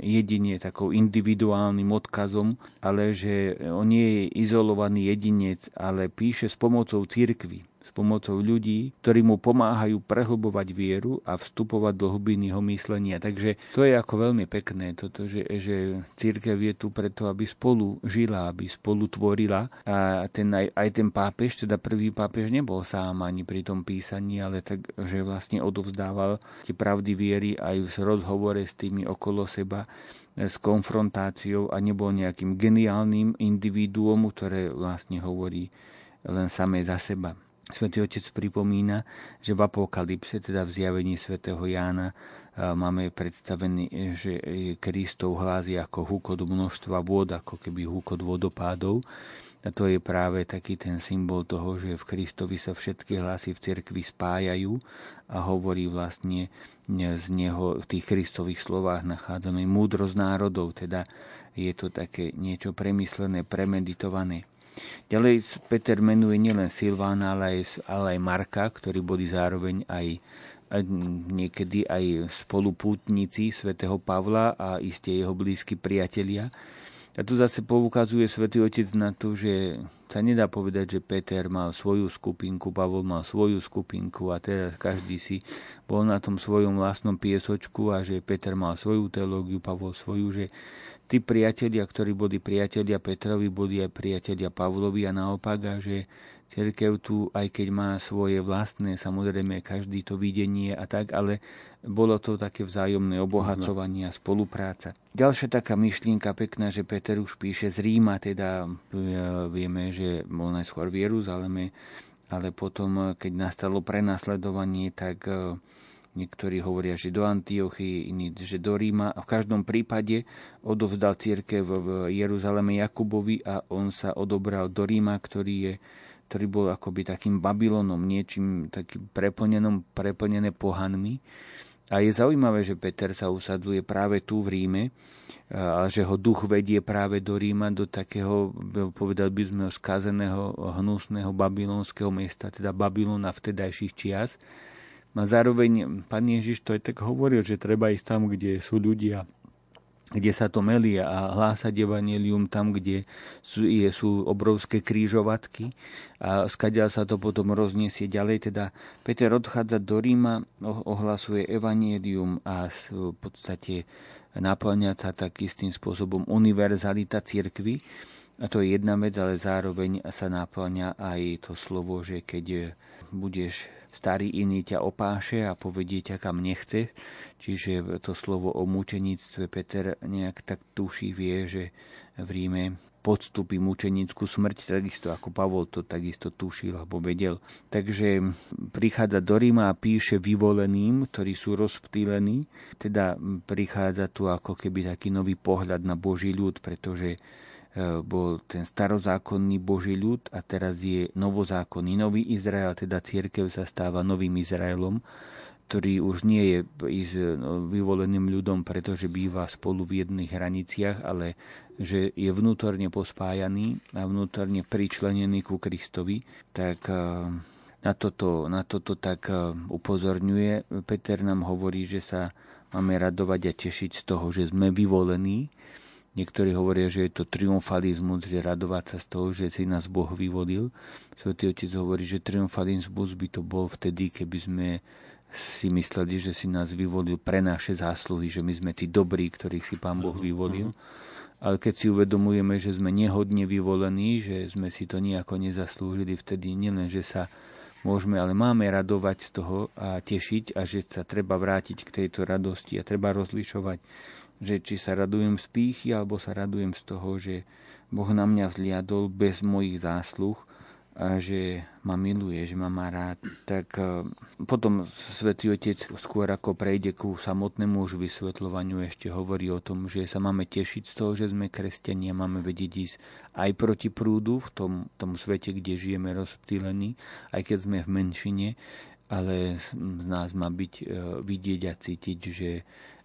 jedine takou individuálnym odkazom, ale že on nie je izolovaný jedinec, ale píše s pomocou církvy pomocou ľudí, ktorí mu pomáhajú prehlbovať vieru a vstupovať do hlbiny jeho myslenia. Takže to je ako veľmi pekné, toto, že, že církev je tu preto, aby spolu žila, aby spolu tvorila. A ten, aj, aj ten pápež, teda prvý pápež nebol sám ani pri tom písaní, ale tak, že vlastne odovzdával tie pravdy viery aj v rozhovore s tými okolo seba s konfrontáciou a nebol nejakým geniálnym individuom, ktoré vlastne hovorí len samé za seba. Svetý Otec pripomína, že v apokalypse, teda v zjavení svätého Jána, máme predstavený, že Kristov hlas ako húkot množstva vôd, ako keby húkot vodopádov. A to je práve taký ten symbol toho, že v Kristovi sa všetky hlasy v cirkvi spájajú a hovorí vlastne z neho v tých Kristových slovách nachádzame múdrosť národov, teda je to také niečo premyslené, premeditované. Ďalej Peter menuje nielen Silvána, ale aj, ale aj Marka, ktorí boli zároveň aj, niekedy aj spolupútnici svätého Pavla a iste jeho blízki priatelia. A tu zase poukazuje svätý Otec na to, že sa nedá povedať, že Peter mal svoju skupinku, Pavol mal svoju skupinku a teraz každý si bol na tom svojom vlastnom piesočku a že Peter mal svoju teológiu, Pavol svoju, že tí priatelia, ktorí boli priatelia Petrovi, boli aj priatelia Pavlovi a naopak a že Cerkev tu, aj keď má svoje vlastné, samozrejme, každý to videnie a tak, ale bolo to také vzájomné obohacovanie a spolupráca. Ďalšia taká myšlienka pekná, že Peter už píše z Ríma, teda e, vieme, že bol najskôr v Jeruzaleme, ale potom, keď nastalo prenasledovanie, tak e, niektorí hovoria, že do Antiochy, iní, že do Ríma. A v každom prípade odovzdal církev v Jeruzaleme Jakubovi a on sa odobral do Ríma, ktorý je ktorý bol akoby takým Babylonom, niečím takým preplnenom, preplnené pohanmi. A je zaujímavé, že Peter sa usaduje práve tu v Ríme a že ho duch vedie práve do Ríma, do takého, povedal by sme, skazeného, hnusného babylonského mesta, teda Babylona vtedajších čias. A zároveň pán Ježiš to aj tak hovoril, že treba ísť tam, kde sú ľudia kde sa to melie a hlásať evanelium tam, kde sú, je, sú obrovské krížovatky a skadiaľ sa to potom rozniesie ďalej. Teda Peter odchádza do Ríma, ohlasuje evanelium a v podstate naplňa sa tak spôsobom univerzalita cirkvy. A to je jedna vec, ale zároveň sa naplňa aj to slovo, že keď budeš starý iný ťa opáše a povedie ťa kam nechce. Čiže to slovo o mučenictve Peter nejak tak tuší, vie, že v Ríme podstupí mučenickú smrť, takisto ako Pavol to takisto tušil alebo vedel. Takže prichádza do Ríma a píše vyvoleným, ktorí sú rozptýlení, teda prichádza tu ako keby taký nový pohľad na Boží ľud, pretože bol ten starozákonný Boží ľud a teraz je novozákonný nový Izrael, teda církev sa stáva novým Izraelom, ktorý už nie je no, vyvoleným ľudom, pretože býva spolu v jedných hraniciach, ale že je vnútorne pospájaný a vnútorne pričlenený ku Kristovi, tak e, na toto, na toto tak upozorňuje. Peter nám hovorí, že sa máme radovať a tešiť z toho, že sme vyvolení, Niektorí hovoria, že je to triumfalizmus, že radovať sa z toho, že si nás Boh vyvodil. Svetý Otec hovorí, že triumfalizmus by to bol vtedy, keby sme si mysleli, že si nás vyvolil pre naše zásluhy, že my sme tí dobrí, ktorých si Pán Boh vyvolil. Ale keď si uvedomujeme, že sme nehodne vyvolení, že sme si to nejako nezaslúžili, vtedy nielen, že sa môžeme, ale máme radovať z toho a tešiť a že sa treba vrátiť k tejto radosti a treba rozlišovať že či sa radujem z pýchy, alebo sa radujem z toho, že Boh na mňa vzliadol bez mojich zásluh a že ma miluje, že ma má rád. Tak e, potom Svetý Otec skôr ako prejde ku samotnému už vysvetľovaniu ešte hovorí o tom, že sa máme tešiť z toho, že sme kresťania, máme vedieť ísť aj proti prúdu v tom, tom svete, kde žijeme rozptýlení, aj keď sme v menšine, ale z nás má byť e, vidieť a cítiť, že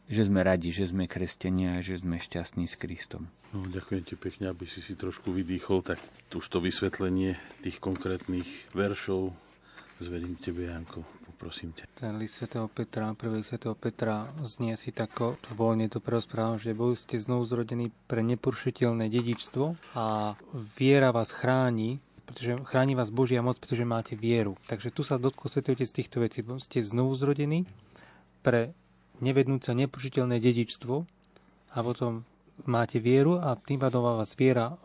že sme radi, že sme kresťania a že sme šťastní s Kristom. No, ďakujem ti pekne, aby si si trošku vydýchol, tak už to vysvetlenie tých konkrétnych veršov zvedím tebe, Janko, poprosím ťa. Ten list svätého Petra, prvý svätého Petra znie si tako voľne to prerozprávam, že boli ste znovu zrodení pre neporušiteľné dedičstvo a viera vás chráni, pretože chráni vás Božia moc, pretože máte vieru. Takže tu sa dotkol Svetý Otec týchto vecí. Ste znovu zrodení pre nevednúce nepožiteľné dedičstvo a potom máte vieru a tým pádom vás viera,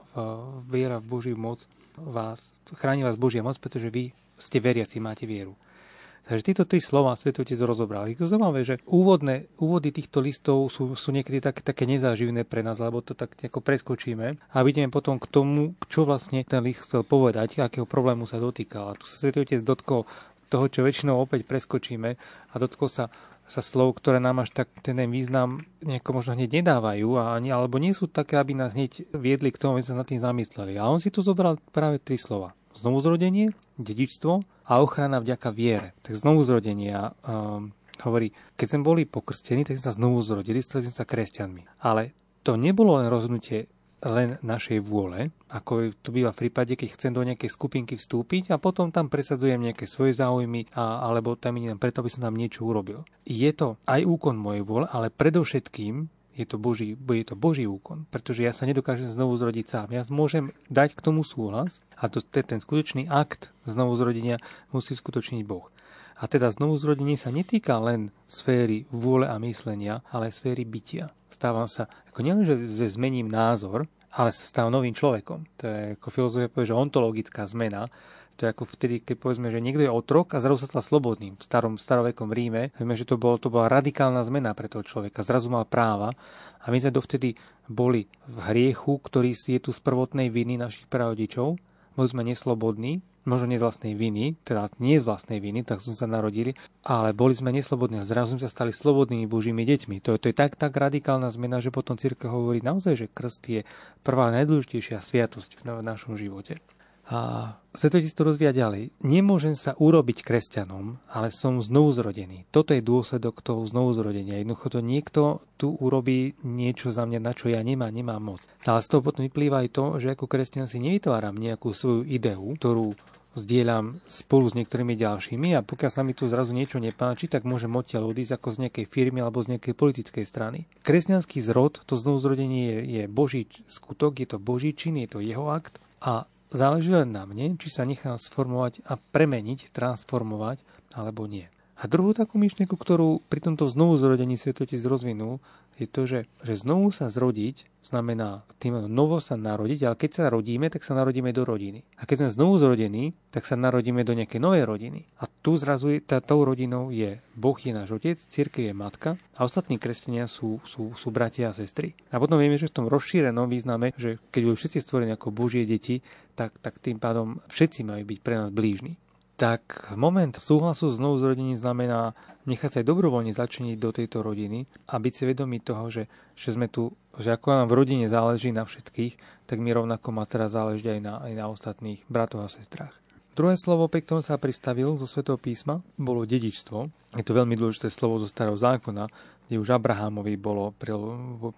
viera v Božiu moc vás, chráni vás Božia moc, pretože vy ste veriaci, máte vieru. Takže tieto tri slova Svetotec rozobral. Je zaujímavé, že úvodné, úvody týchto listov sú, sú niekedy tak, také nezáživné pre nás, lebo to tak nejako preskočíme a vidíme potom k tomu, čo vlastne ten list chcel povedať, akého problému sa dotýkal. A tu sa Svetotec dotkol toho, čo väčšinou opäť preskočíme a dotkol sa sa slov, ktoré nám až tak ten význam nejako možno hneď nedávajú, a ani, alebo nie sú také, aby nás hneď viedli k tomu, aby sa nad tým zamysleli. A on si tu zobral práve tri slova. Znovuzrodenie, dedičstvo a ochrana vďaka viere. Tak znovuzrodenie um, hovorí, keď sme boli pokrstení, tak sme sa znovu zrodili, stali sme sa kresťanmi. Ale to nebolo len rozhodnutie len našej vôle, ako to býva v prípade, keď chcem do nejakej skupinky vstúpiť a potom tam presadzujem nejaké svoje záujmy a, alebo tam idem preto, aby som tam niečo urobil. Je to aj úkon mojej vôle, ale predovšetkým je to, Boží, je to Boží úkon, pretože ja sa nedokážem znovu zrodiť sám. Ja môžem dať k tomu súhlas a to, ten skutočný akt znovu zrodenia musí skutočniť Boh. A teda znovu zrodenie sa netýka len sféry vôle a myslenia, ale aj sféry bytia. Stávam sa, ako nielen, zmením názor, ale sa stávam novým človekom. To je ako filozofia povie, že ontologická zmena, to je ako vtedy, keď povedzme, že niekto je otrok a zrazu sa stal slobodným. V starom starovekom Ríme, vieme, že to, bolo, to bola radikálna zmena pre toho človeka. Zrazu mal práva a my sme dovtedy boli v hriechu, ktorý je tu z prvotnej viny našich prarodičov. Boli sme neslobodní, možno nie z vlastnej viny, teda nie z vlastnej viny, tak sme sa narodili, ale boli sme neslobodní a zrazu sme sa stali slobodnými Božími deťmi. To, to je tak, tak radikálna zmena, že potom církev hovorí naozaj, že krst je prvá najdôležitejšia sviatosť v našom živote. A Svetotec to rozvíja ďalej. Nemôžem sa urobiť kresťanom, ale som znovu zrodený. Toto je dôsledok toho znovu zrodenia. Jednoducho to niekto tu urobí niečo za mňa, na čo ja nemám, nemám moc. Ale z toho potom vyplýva aj to, že ako kresťan si nevytváram nejakú svoju ideu, ktorú zdieľam spolu s niektorými ďalšími a pokiaľ sa mi tu zrazu niečo nepáči, tak môžem odtiaľ odísť ako z nejakej firmy alebo z nejakej politickej strany. Kresťanský zrod, to znovuzrodenie je, je Boží skutok, je to Boží čin, je to jeho akt a Záleží len na mne, či sa nechám sformovať a premeniť, transformovať, alebo nie. A druhú takú myšlienku, ktorú pri tomto znovu zrodení svetotic rozvinul, je to, že, že znovu sa zrodiť znamená tým novo sa narodiť, ale keď sa rodíme, tak sa narodíme do rodiny. A keď sme znovu zrodení, tak sa narodíme do nejakej novej rodiny. A tu zrazu je, tá, tou rodinou je Boh je náš otec, církev je matka a ostatní kresťania sú, sú, sú bratia a sestry. A potom vieme, že v tom rozšírenom význame, že keď budú všetci stvorení ako Božie deti, tak, tak tým pádom všetci majú byť pre nás blížni tak moment súhlasu s znovu zrodením znamená nechať sa aj dobrovoľne začiniť do tejto rodiny a byť si vedomí toho, že, že sme tu, že ako nám v rodine záleží na všetkých, tak mi rovnako má teraz záležiť aj na, aj na ostatných bratoch a sestrách. Druhé slovo, pri ktorom sa pristavil zo Svetého písma, bolo dedičstvo. Je to veľmi dôležité slovo zo starého zákona, kde už Abrahamovi bolo,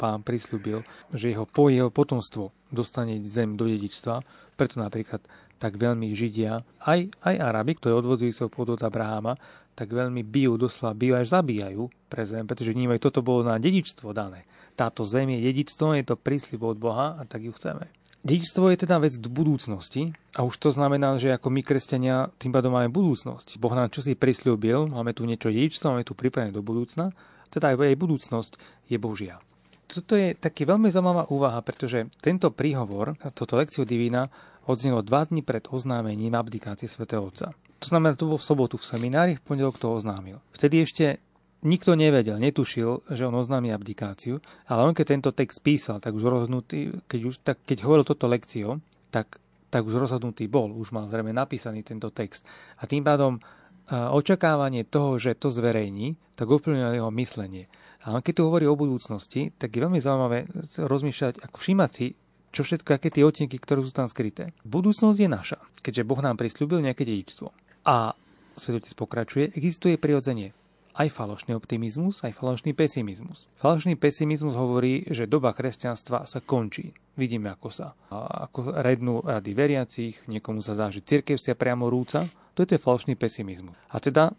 pán prislúbil, že jeho, po jeho potomstvo dostane zem do dedičstva. Preto napríklad tak veľmi Židia, aj, aj Arabi, ktorí odvodzujú sa pod od Abrahama, tak veľmi bijú, doslova bijú až zabíjajú pre zem, pretože vnímajú, toto bolo na dedičstvo dané. Táto zem je dedičstvo, je to prísľub od Boha a tak ju chceme. Dedičstvo je teda vec do budúcnosti a už to znamená, že ako my kresťania tým pádom máme budúcnosť. Boh nám čo si prislúbil, máme tu niečo dedičstvo, máme tu pripravené do budúcna, teda aj jej budúcnosť je Božia. Toto je taký veľmi zaujímavá úvaha, pretože tento príhovor, toto lekciu divína, odznelo dva dní pred oznámením abdikácie svätého Otca. To znamená, to bol v sobotu v seminári, v pondelok to oznámil. Vtedy ešte nikto nevedel, netušil, že on oznámi abdikáciu, ale on keď tento text písal, tak už rozhodnutý, keď, už, tak, keď hovoril toto lekciu, tak, tak už rozhodnutý bol, už mal zrejme napísaný tento text. A tým pádom očakávanie toho, že to zverejní, tak ovplyvňuje jeho myslenie. A keď tu hovorí o budúcnosti, tak je veľmi zaujímavé rozmýšľať, ako všímať si, čo všetko, aké tie otienky, ktoré sú tam skryté. Budúcnosť je naša, keďže Boh nám prislúbil nejaké dedičstvo. A svetotec pokračuje, existuje prirodzenie aj falošný optimizmus, aj falošný pesimizmus. Falošný pesimizmus hovorí, že doba kresťanstva sa končí. Vidíme, ako sa ako rednú rady veriacich, niekomu sa zdá, že cirkev sa priamo rúca. To je ten falošný pesimizmus. A teda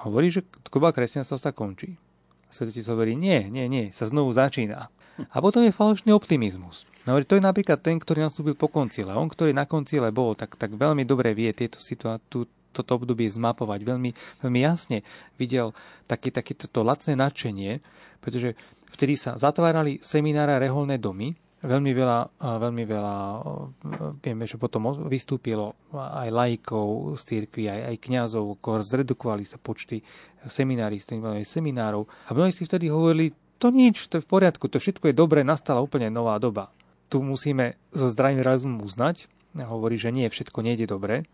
hovorí, že doba kresťanstva sa končí. Svetotec hovorí, nie, nie, nie, sa znovu začína. A potom je falošný optimizmus. No, to je napríklad ten, ktorý nastúpil po koncile. On, ktorý na koncile bol, tak, tak veľmi dobre vie tieto situáciu, toto obdobie zmapovať. Veľmi, veľmi jasne videl také, také toto lacné nadšenie, pretože vtedy sa zatvárali seminára reholné domy, veľmi veľa, veľmi veľa, vieme, že potom vystúpilo aj laikov z církvy, aj, aj kňazov, zredukovali sa počty semináristov, seminárov. A mnohí si vtedy hovorili, to nič, to je v poriadku, to všetko je dobré, nastala úplne nová doba tu musíme so zdravým rozumom uznať, hovorí, že nie, všetko nejde dobre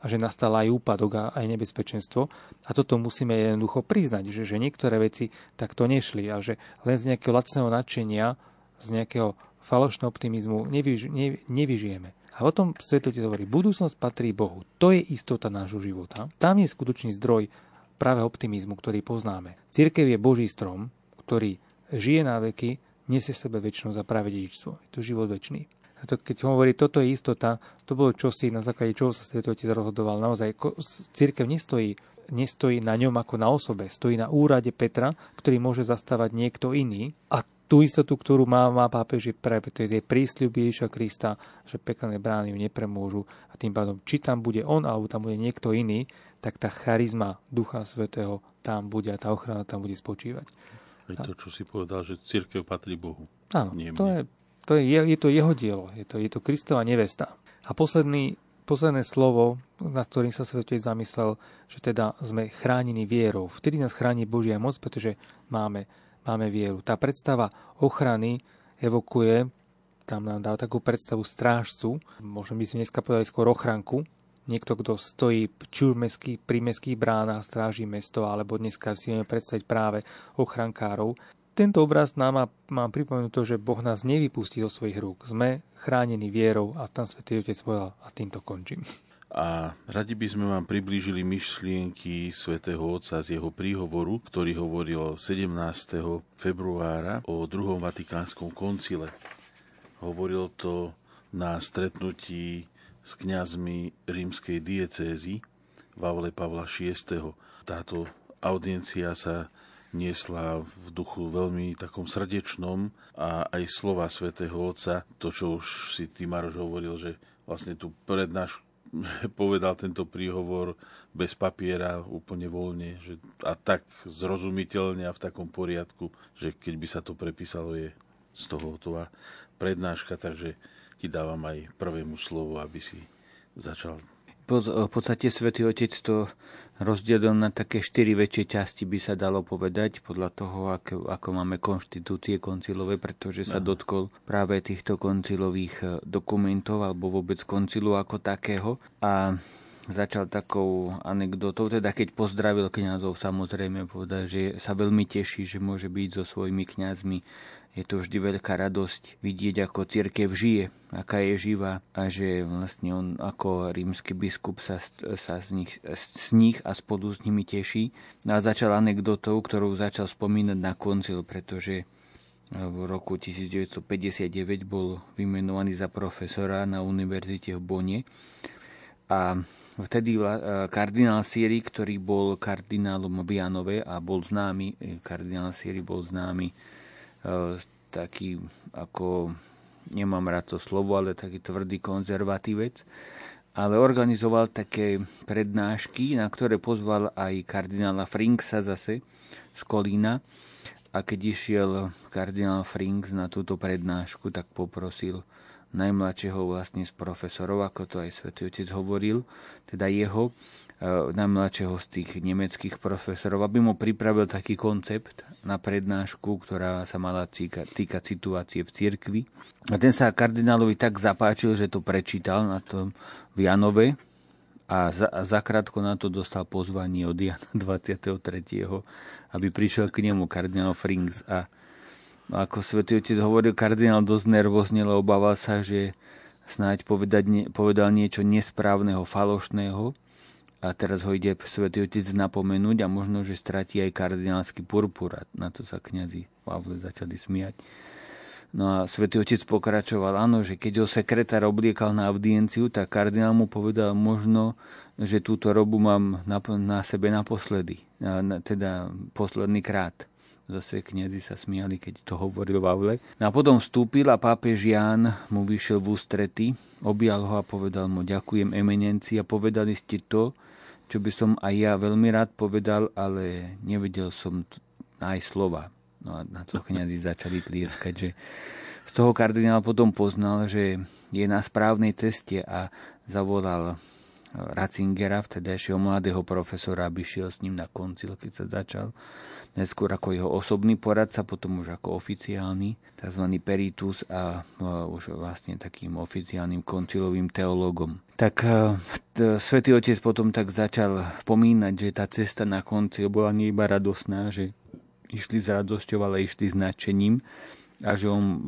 a že nastal aj úpadok a aj nebezpečenstvo. A toto musíme jednoducho priznať, že, že niektoré veci takto nešli a že len z nejakého lacného nadšenia, z nejakého falošného optimizmu nevyž, ne, nevyžijeme. A o tom svetotec hovorí, budúcnosť patrí Bohu. To je istota nášho života. Tam je skutočný zdroj práve optimizmu, ktorý poznáme. Církev je Boží strom, ktorý žije na veky nesie sebe väčšnosť a práve dedičstvo. Je to život väčší. A to, keď hovorí, toto je istota, to bolo čosi, na základe čoho sa Svetotec rozhodoval. Naozaj, církev nestojí, nestojí na ňom ako na osobe, stojí na úrade Petra, ktorý môže zastávať niekto iný. A tú istotu, ktorú má, má pápež, že pre tie prísľuby Ježiša Krista, že pekelné brány ju nepremôžu a tým pádom, či tam bude on, alebo tam bude niekto iný, tak tá charizma Ducha Svetého tam bude a tá ochrana tam bude spočívať. Aj to, čo si povedal, že církev patrí Bohu. Áno, to je, to je, je to jeho dielo, je to, je to Kristova nevesta. A posledný, posledné slovo, nad ktorým sa Svetej zamyslel, že teda sme chránení vierou. Vtedy nás chráni Božia moc, pretože máme máme vieru. Tá predstava ochrany evokuje, tam nám dá takú predstavu strážcu, možno by si dneska povedali skôr ochranku, niekto, kto stojí či už mestský, pri mestských bránach, stráži mesto, alebo dneska si vieme predstaviť práve ochrankárov. Tento obraz nám má, má pripomenúť to, že Boh nás nevypustí zo svojich rúk. Sme chránení vierou a tam Svetý Otec povedal a týmto končím a radi by sme vám priblížili myšlienky svätého Otca z jeho príhovoru, ktorý hovoril 17. februára o druhom Vatikánskom koncile. Hovoril to na stretnutí s kňazmi rímskej diecézy Vavle Pavla VI. Táto audiencia sa niesla v duchu veľmi takom srdečnom a aj slova svätého Otca, to čo už si ty Maroš hovoril, že vlastne tu prednášku povedal tento príhovor bez papiera, úplne voľne že, a tak zrozumiteľne a v takom poriadku, že keď by sa to prepísalo, je z toho hotová prednáška, takže ti dávam aj prvému slovo, aby si začal v podstate Svetý Otec to rozdielil na také štyri väčšie časti, by sa dalo povedať, podľa toho, ako, ako máme konštitúcie koncilové, pretože sa no. dotkol práve týchto koncilových e, dokumentov alebo vôbec koncilu ako takého. A začal takou anekdotou, teda keď pozdravil kňazov, samozrejme povedal, že sa veľmi teší, že môže byť so svojimi kňazmi je to vždy veľká radosť vidieť, ako církev žije, aká je živá a že vlastne on ako rímsky biskup sa, sa z, nich, z nich a spolu s nimi teší. No a začal anekdotou, ktorú začal spomínať na koncil, pretože v roku 1959 bol vymenovaný za profesora na univerzite v Bone a vtedy kardinál Sieri, ktorý bol kardinálom Vianove a bol známy, kardinál Sieri bol známy taký ako, nemám rád to slovo, ale taký tvrdý konzervatívec, ale organizoval také prednášky, na ktoré pozval aj kardinála Frinksa zase z Kolína. A keď išiel kardinál Frinks na túto prednášku, tak poprosil najmladšieho vlastne z profesorov, ako to aj svätý Otec hovoril, teda jeho, Eh, najmladšieho z tých nemeckých profesorov, aby mu pripravil taký koncept na prednášku, ktorá sa mala týkať, týkať situácie v cirkvi. A ten sa kardinálovi tak zapáčil, že to prečítal na tom v Janove a, za, zakrátko na to dostal pozvanie od Jana 23., aby prišiel k nemu kardinál Frings a ako svätý otec hovoril, kardinál dosť nervózne, obával sa, že snáď povedať, povedal niečo nesprávneho, falošného a teraz ho ide svätý Otec napomenúť a možno, že stratí aj kardinálsky purpur a na to sa kňazi Pavle začali smiať. No a svätý Otec pokračoval, áno, že keď ho sekretár obliekal na audienciu, tak kardinál mu povedal možno, že túto robu mám na, na sebe naposledy, na, na, teda posledný krát. Zase kniazy sa smiali, keď to hovoril Vavle. No a potom vstúpil a pápež Ján mu vyšiel v ústrety, objal ho a povedal mu, ďakujem eminencii a povedali ste to, čo by som aj ja veľmi rád povedal, ale nevedel som aj slova. No a na to kniazy začali tlieskať, že z toho kardinál potom poznal, že je na správnej ceste a zavolal Ratzingera, vtedajšieho mladého profesora, aby šiel s ním na koncil, keď sa začal neskôr ako jeho osobný poradca, potom už ako oficiálny, tzv. peritus a už vlastne takým oficiálnym koncilovým teológom. Tak e, svätý Otec potom tak začal pomínať, že tá cesta na koncil bola nie iba radosná, že išli s radosťou, ale išli s nadšením a že on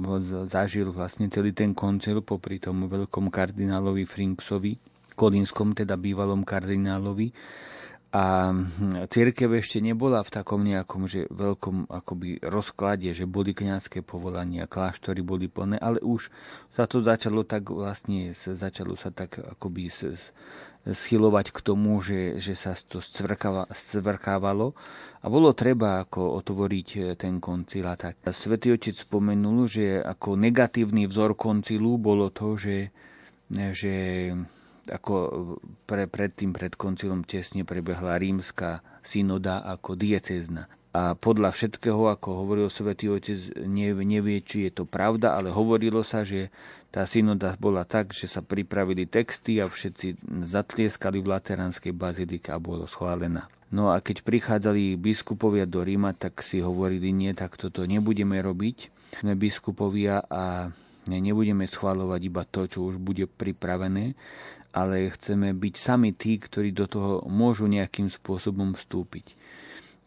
zažil vlastne celý ten koncil popri tomu veľkom kardinálovi Frinksovi, Kolinskom, teda bývalom kardinálovi, A církev ešte nebola v takom nejakom že veľkom akoby rozklade, že boli kňazské povolania, kláštory boli plné, ale už sa to začalo tak vlastne, začalo sa tak akoby schylovať k tomu, že, že sa to stvrkávalo a bolo treba ako otvoriť e, ten koncil a tak. Svetý Otec spomenul, že ako negatívny vzor koncilu bolo to, že, že ako pre, predtým pred koncilom tesne prebehla rímska synoda ako diecezna. A podľa všetkého, ako hovoril svätý Otec, nevie, či je to pravda, ale hovorilo sa, že tá synoda bola tak, že sa pripravili texty a všetci zatlieskali v Lateránskej bazilike a bolo schválená. No a keď prichádzali biskupovia do Ríma, tak si hovorili, nie, tak toto nebudeme robiť. Sme biskupovia a nebudeme schváľovať iba to, čo už bude pripravené, ale chceme byť sami tí, ktorí do toho môžu nejakým spôsobom vstúpiť.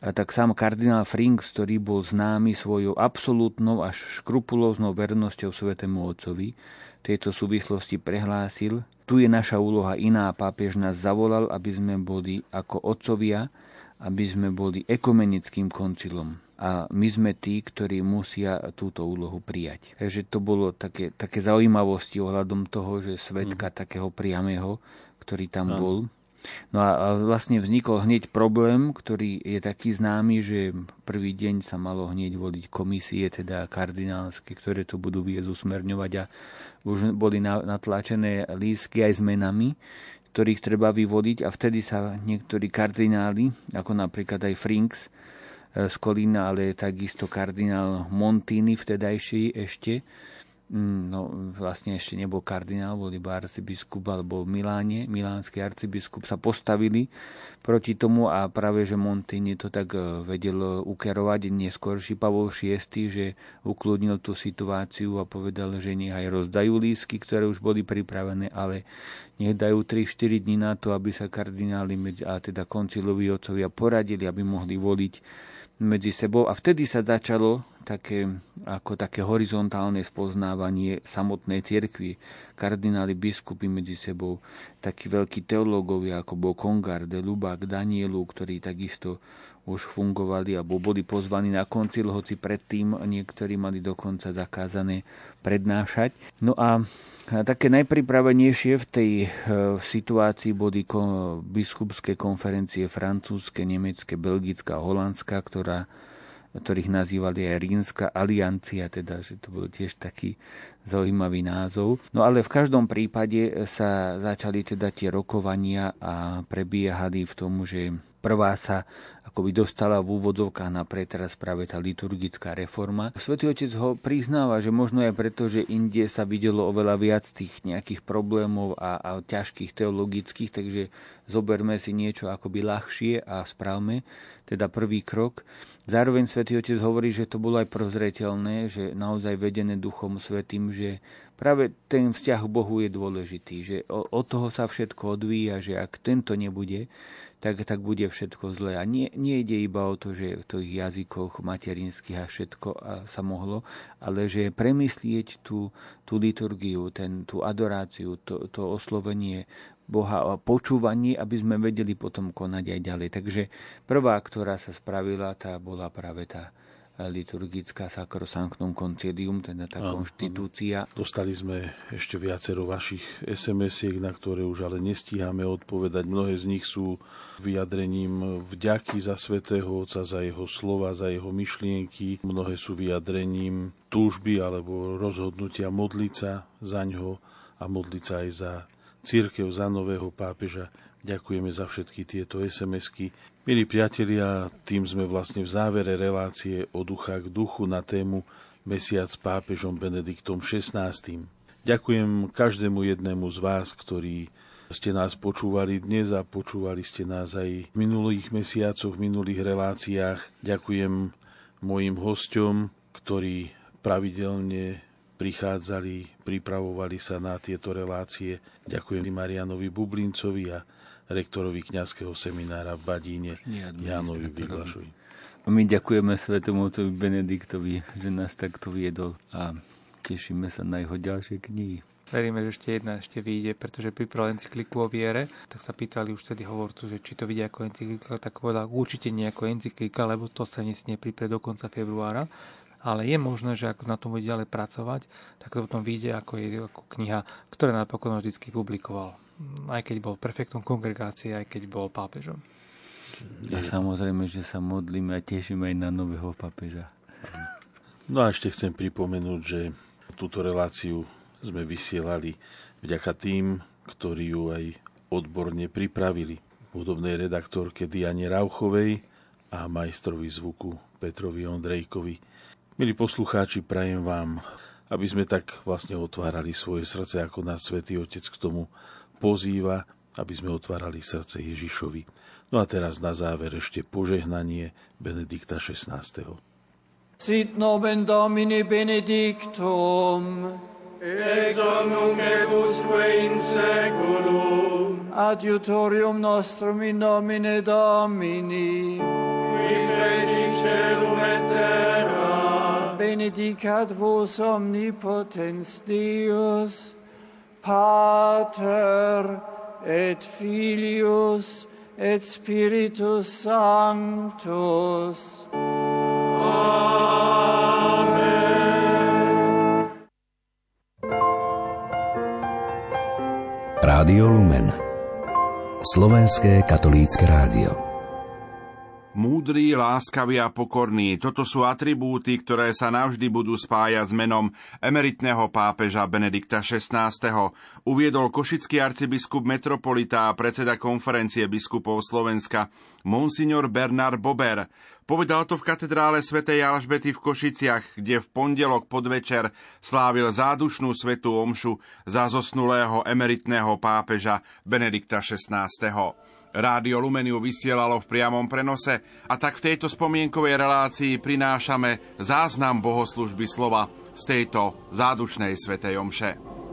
A tak sám kardinál Frings, ktorý bol známy svojou absolútnou až škrupulóznou vernosťou svetému otcovi, tejto súvislosti prehlásil, tu je naša úloha iná, pápež nás zavolal, aby sme boli ako otcovia, aby sme boli ekumenickým koncilom a my sme tí, ktorí musia túto úlohu prijať. Takže to bolo také, také zaujímavosti ohľadom toho, že svetka mm. takého priamého, ktorý tam no. bol. No a vlastne vznikol hneď problém, ktorý je taký známy, že prvý deň sa malo hneď voliť komisie, teda kardinálske, ktoré to budú viesť usmerňovať a už boli natlačené lístky aj s menami, ktorých treba vyvodiť a vtedy sa niektorí kardináli, ako napríklad aj Frinks, z Kolína, ale takisto kardinál Montini vtedajší ešte, mm, no vlastne ešte nebol kardinál, bol iba arcibiskup alebo v Miláne, milánsky arcibiskup sa postavili proti tomu a práve, že Montini to tak e, vedel ukerovať neskôrší Pavol VI, že ukludnil tú situáciu a povedal, že nech aj rozdajú lísky, ktoré už boli pripravené, ale nech dajú 3-4 dní na to, aby sa kardináli a teda konciloví otcovia poradili, aby mohli voliť medzi sebou a vtedy sa začalo také, ako také horizontálne spoznávanie samotnej cirkvi. Kardináli, biskupy medzi sebou, takí veľkí teológovia, ako bol Kongar, de Lubak, Danielu, ktorí takisto už fungovali alebo boli pozvaní na koncil, hoci predtým niektorí mali dokonca zakázané prednášať. No a také najpripravenejšie v tej e, situácii boli biskupské konferencie francúzske, nemecké, belgická, holandská, ktorá ktorých nazývali aj Rímska aliancia, teda, že to bol tiež taký zaujímavý názov. No ale v každom prípade sa začali teda tie rokovania a prebiehali v tom, že prvá sa akoby dostala v úvodzovkách na teraz práve tá liturgická reforma. Svetý Otec ho priznáva, že možno aj preto, že inde sa videlo oveľa viac tých nejakých problémov a, a ťažkých teologických, takže zoberme si niečo akoby ľahšie a správme, teda prvý krok. Zároveň Svetý Otec hovorí, že to bolo aj prozreteľné, že naozaj vedené Duchom Svetým, že práve ten vzťah k Bohu je dôležitý, že od toho sa všetko odvíja, že ak tento nebude, tak, tak bude všetko zlé. A nie, nie ide iba o to, že v tých jazykoch materinských a všetko a sa mohlo, ale že premyslieť tú, tú liturgiu, ten, tú adoráciu, to, to oslovenie Boha a počúvanie, aby sme vedeli potom konať aj ďalej. Takže prvá, ktorá sa spravila, tá bola práve tá liturgická Sacrosanctum Concilium, teda tá áno, konštitúcia. Dostali sme ešte viacero vašich SMS-iek, na ktoré už ale nestíhame odpovedať. Mnohé z nich sú vyjadrením vďaky za svätého Otca, za jeho slova, za jeho myšlienky. Mnohé sú vyjadrením túžby alebo rozhodnutia modliť sa za ňo a modliť sa aj za církev, za nového pápeža. Ďakujeme za všetky tieto SMS-ky. Milí priatelia, tým sme vlastne v závere relácie o ducha k duchu na tému Mesiac s pápežom Benediktom XVI. Ďakujem každému jednému z vás, ktorí ste nás počúvali dnes a počúvali ste nás aj v minulých mesiacoch, v minulých reláciách. Ďakujem mojim hostom, ktorí pravidelne prichádzali, pripravovali sa na tieto relácie. Ďakujem Marianovi Bublincovi a rektorovi kňazského seminára v Badíne Jánovi Vyglašovi. A my ďakujeme svetému otcovi Benediktovi, že nás takto viedol a tešíme sa na jeho ďalšie knihy. Veríme, že ešte jedna ešte vyjde, pretože pripravil encykliku o viere, tak sa pýtali už tedy hovorcu, že či to vidia ako encyklika, tak povedal určite nie ako encyklika, lebo to sa nesmie pripraviť do konca februára ale je možné, že ako na tom bude ďalej pracovať, tak to potom vyjde ako, je, ako kniha, ktorá napokon vždy publikoval. Aj keď bol prefektom kongregácie, aj keď bol pápežom. A samozrejme, že sa modlíme a tešíme aj na nového pápeža. No a ešte chcem pripomenúť, že túto reláciu sme vysielali vďaka tým, ktorí ju aj odborne pripravili. Hudobnej redaktorke Diane Rauchovej a majstrovi zvuku Petrovi Ondrejkovi. Milí poslucháči, prajem vám, aby sme tak vlastne otvárali svoje srdce, ako nás Svetý Otec k tomu pozýva, aby sme otvárali srdce Ježišovi. No a teraz na záver ešte požehnanie Benedikta XVI. Sit nomen Domini benedictum, ex usque in seculum, adiutorium nostrum in nomine Domini, qui fecit celum et terra, benedicat vos omnipotens Deus, Pater et Filius et Spiritus Sanctus. Rádio Lumen. Slovenské katolícke rádio Múdry, láskavý a pokorný. Toto sú atribúty, ktoré sa navždy budú spájať s menom emeritného pápeža Benedikta XVI. Uviedol košický arcibiskup metropolita a predseda konferencie biskupov Slovenska, monsignor Bernard Bober. Povedal to v katedrále svätej Alžbety v Košiciach, kde v pondelok podvečer slávil zádušnú svetú omšu za zosnulého emeritného pápeža Benedikta XVI. Rádio Lumeniu vysielalo v priamom prenose a tak v tejto spomienkovej relácii prinášame záznam bohoslužby slova z tejto zádušnej svetej omše.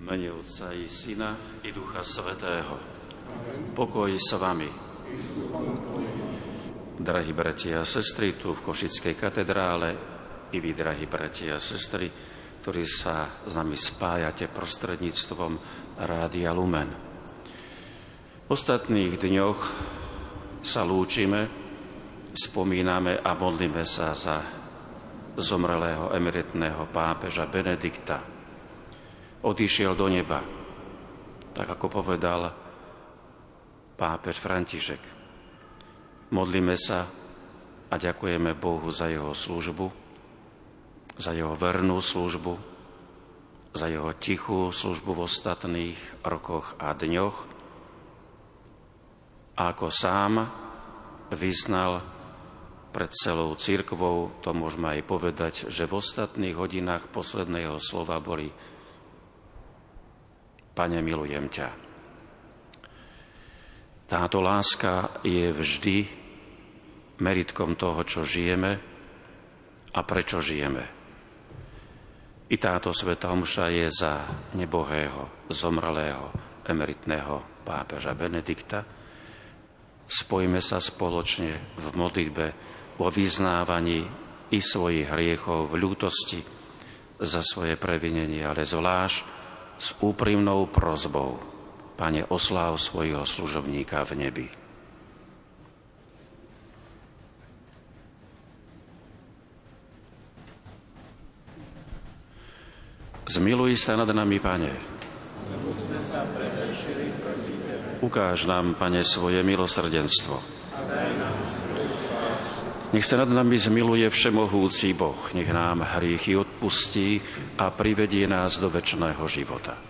Mene Otca i Syna i Ducha Svetého. Pokoj s vami. Drahí bratia a sestry, tu v Košickej katedrále i vy, drahí bratia a sestry, ktorí sa s nami spájate prostredníctvom Rádia Lumen. V ostatných dňoch sa lúčime, spomíname a modlíme sa za zomrelého emeritného pápeža Benedikta odišiel do neba. Tak ako povedal pápež František. Modlíme sa a ďakujeme Bohu za jeho službu, za jeho vernú službu, za jeho tichú službu v ostatných rokoch a dňoch. A ako sám vyznal pred celou církvou, to môžeme aj povedať, že v ostatných hodinách posledného slova boli Pane, milujem ťa. Táto láska je vždy meritkom toho, čo žijeme a prečo žijeme. I táto sveta omša je za nebohého, zomralého, emeritného pápeža Benedikta. Spojme sa spoločne v modlitbe o vyznávaní i svojich hriechov v ľútosti za svoje previnenie, ale zvlášť s úprimnou prozbou. Pane, osláv svojho služobníka v nebi. Zmiluj sa nad nami, Pane. Ukáž nám, Pane, svoje milosrdenstvo. Nech sa nad nami zmiluje všemohúci Boh, nech nám hriechy odpustí a privedie nás do väčšného života.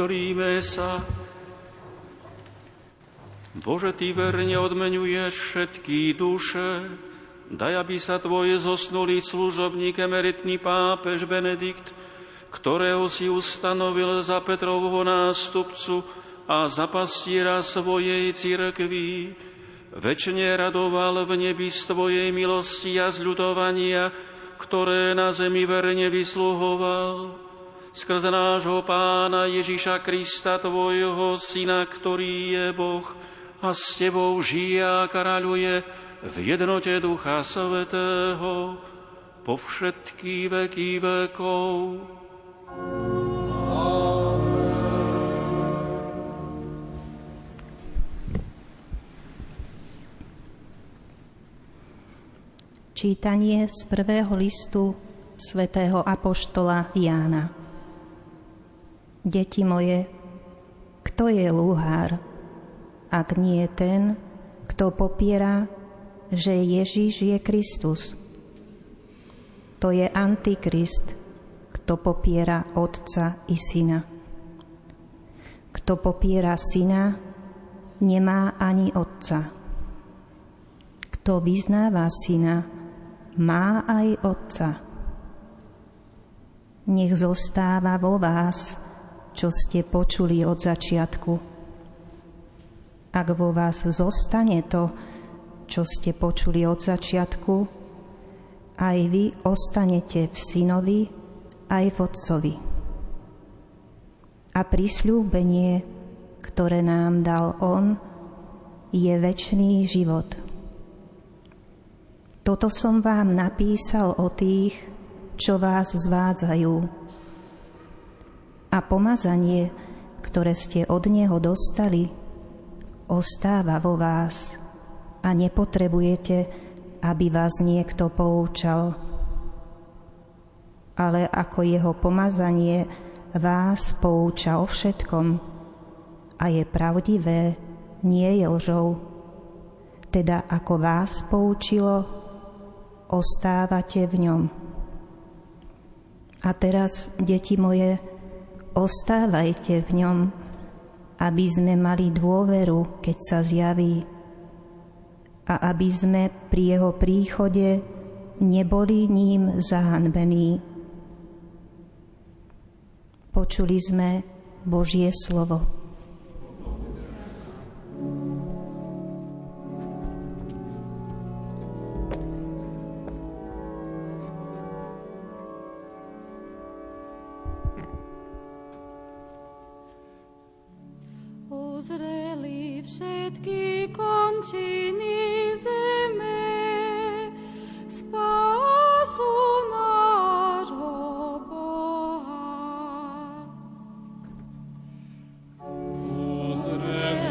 Modlíme sa. Bože, Ty verne odmenuješ všetky duše, daj, aby sa Tvoj zosnulý služobník, emeritný pápež Benedikt, ktorého si ustanovil za Petrovho nástupcu a za pastiera svojej cirkvi, väčšine radoval v nebi z Tvojej milosti a zľutovania, ktoré na zemi verne vysluhoval skrze nášho Pána Ježiša Krista, Tvojho Syna, ktorý je Boh a s Tebou žije a kráľuje v jednote Ducha Svetého po všetky veky vekov. Čítanie z prvého listu svätého Apoštola Jána. Deti moje, kto je lúhár, ak nie ten, kto popiera, že Ježiš je Kristus? To je Antikrist, kto popiera Otca i Syna. Kto popiera Syna, nemá ani Otca. Kto vyznáva Syna, má aj Otca. Nech zostáva vo vás čo ste počuli od začiatku. Ak vo vás zostane to, čo ste počuli od začiatku, aj vy ostanete v synovi, aj v otcovi. A prisľúbenie, ktoré nám dal on, je väčší život. Toto som vám napísal o tých, čo vás zvádzajú a pomazanie, ktoré ste od Neho dostali, ostáva vo vás a nepotrebujete, aby vás niekto poučal. Ale ako Jeho pomazanie vás pouča o všetkom a je pravdivé, nie je lžou. Teda ako vás poučilo, ostávate v ňom. A teraz, deti moje, ostávajte v ňom, aby sme mali dôveru, keď sa zjaví. a aby sme pri jeho príchode neboli ním zahanbení. Počuli sme Božie slovo. všetky končiny zeme, spásu nášho Boha. Pozrel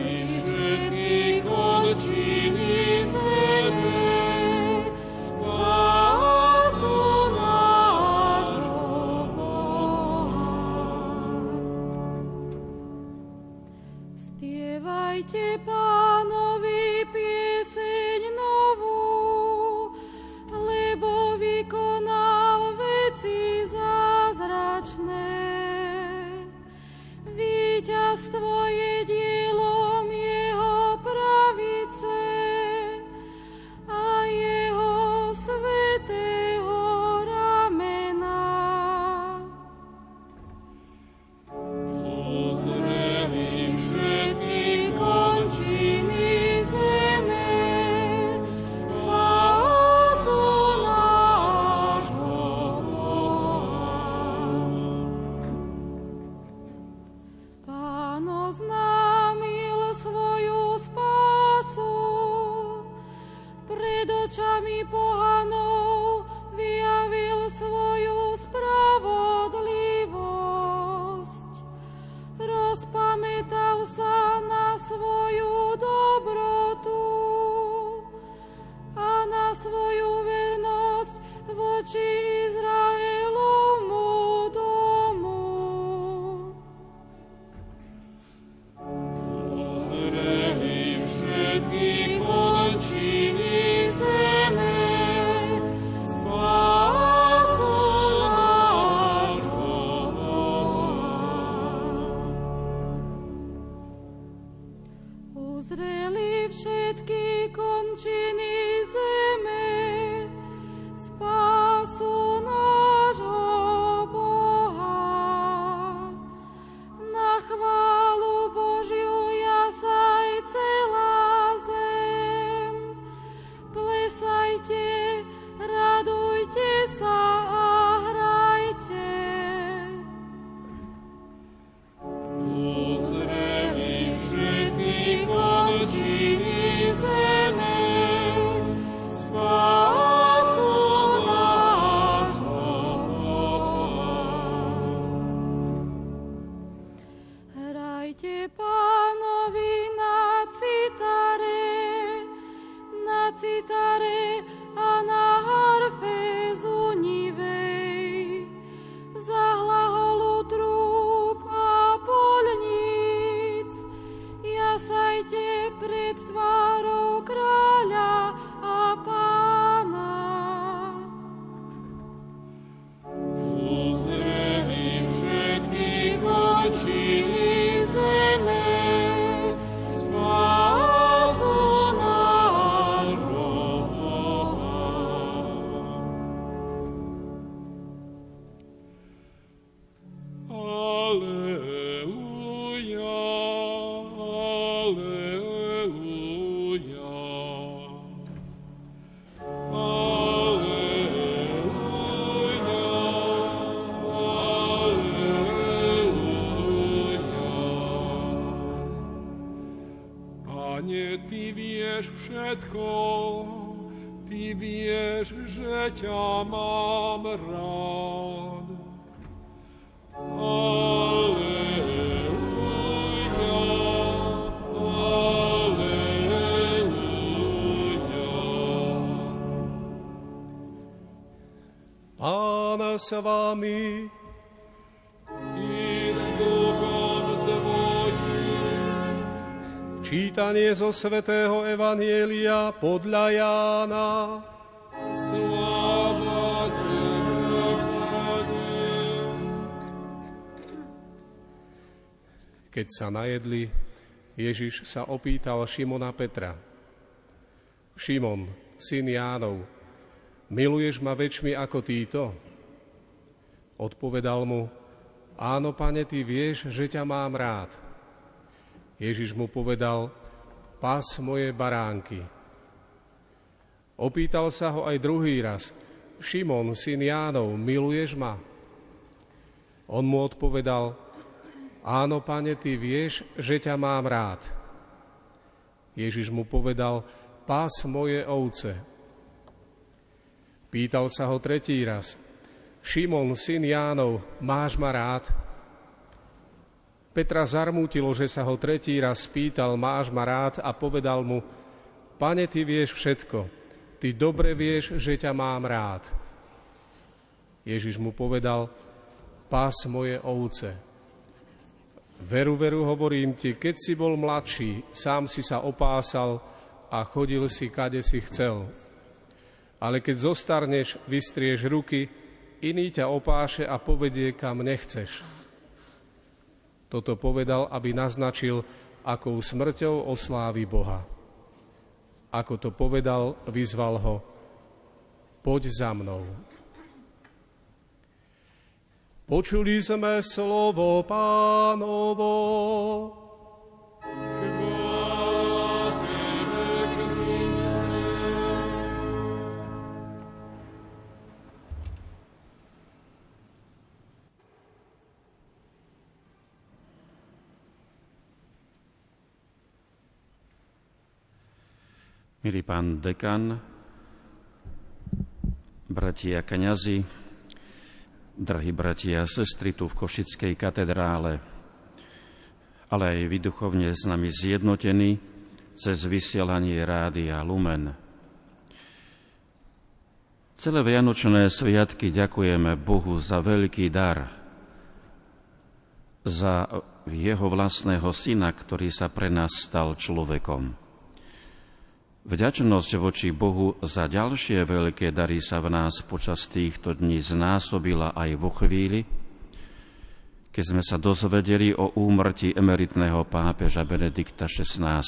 s vami. I s duchom tvojim. Čítanie zo svätého Evanielia podľa Jána. Keď sa najedli, Ježiš sa opýtal Šimona Petra. Šimon, syn Jánov, miluješ ma väčšmi ako títo? Odpovedal mu, áno, pane, ty vieš, že ťa mám rád. Ježiš mu povedal, pás moje baránky. Opýtal sa ho aj druhý raz, Šimon, syn Jánov, miluješ ma? On mu odpovedal, áno, pane, ty vieš, že ťa mám rád. Ježiš mu povedal, pás moje ovce. Pýtal sa ho tretí raz, Šimon, syn Jánov, máš ma rád? Petra zarmútilo, že sa ho tretí raz spýtal, máš ma rád a povedal mu, pane, ty vieš všetko, ty dobre vieš, že ťa mám rád. Ježiš mu povedal, pás moje ovce. Veru, veru, hovorím ti, keď si bol mladší, sám si sa opásal a chodil si, kade si chcel. Ale keď zostarneš, vystrieš ruky, iný ťa opáše a povedie, kam nechceš. Toto povedal, aby naznačil, akou smrťou oslávi Boha. Ako to povedal, vyzval ho, poď za mnou. Počuli sme slovo pánovo. Milý pán dekan, bratia kňazi, drahí bratia a sestry tu v Košickej katedrále, ale aj vy duchovne s nami zjednotení cez vysielanie Rádia Lumen. Celé Vianočné sviatky ďakujeme Bohu za veľký dar, za jeho vlastného syna, ktorý sa pre nás stal človekom. Vďačnosť voči Bohu za ďalšie veľké dary sa v nás počas týchto dní znásobila aj vo chvíli, keď sme sa dozvedeli o úmrti emeritného pápeža Benedikta XVI.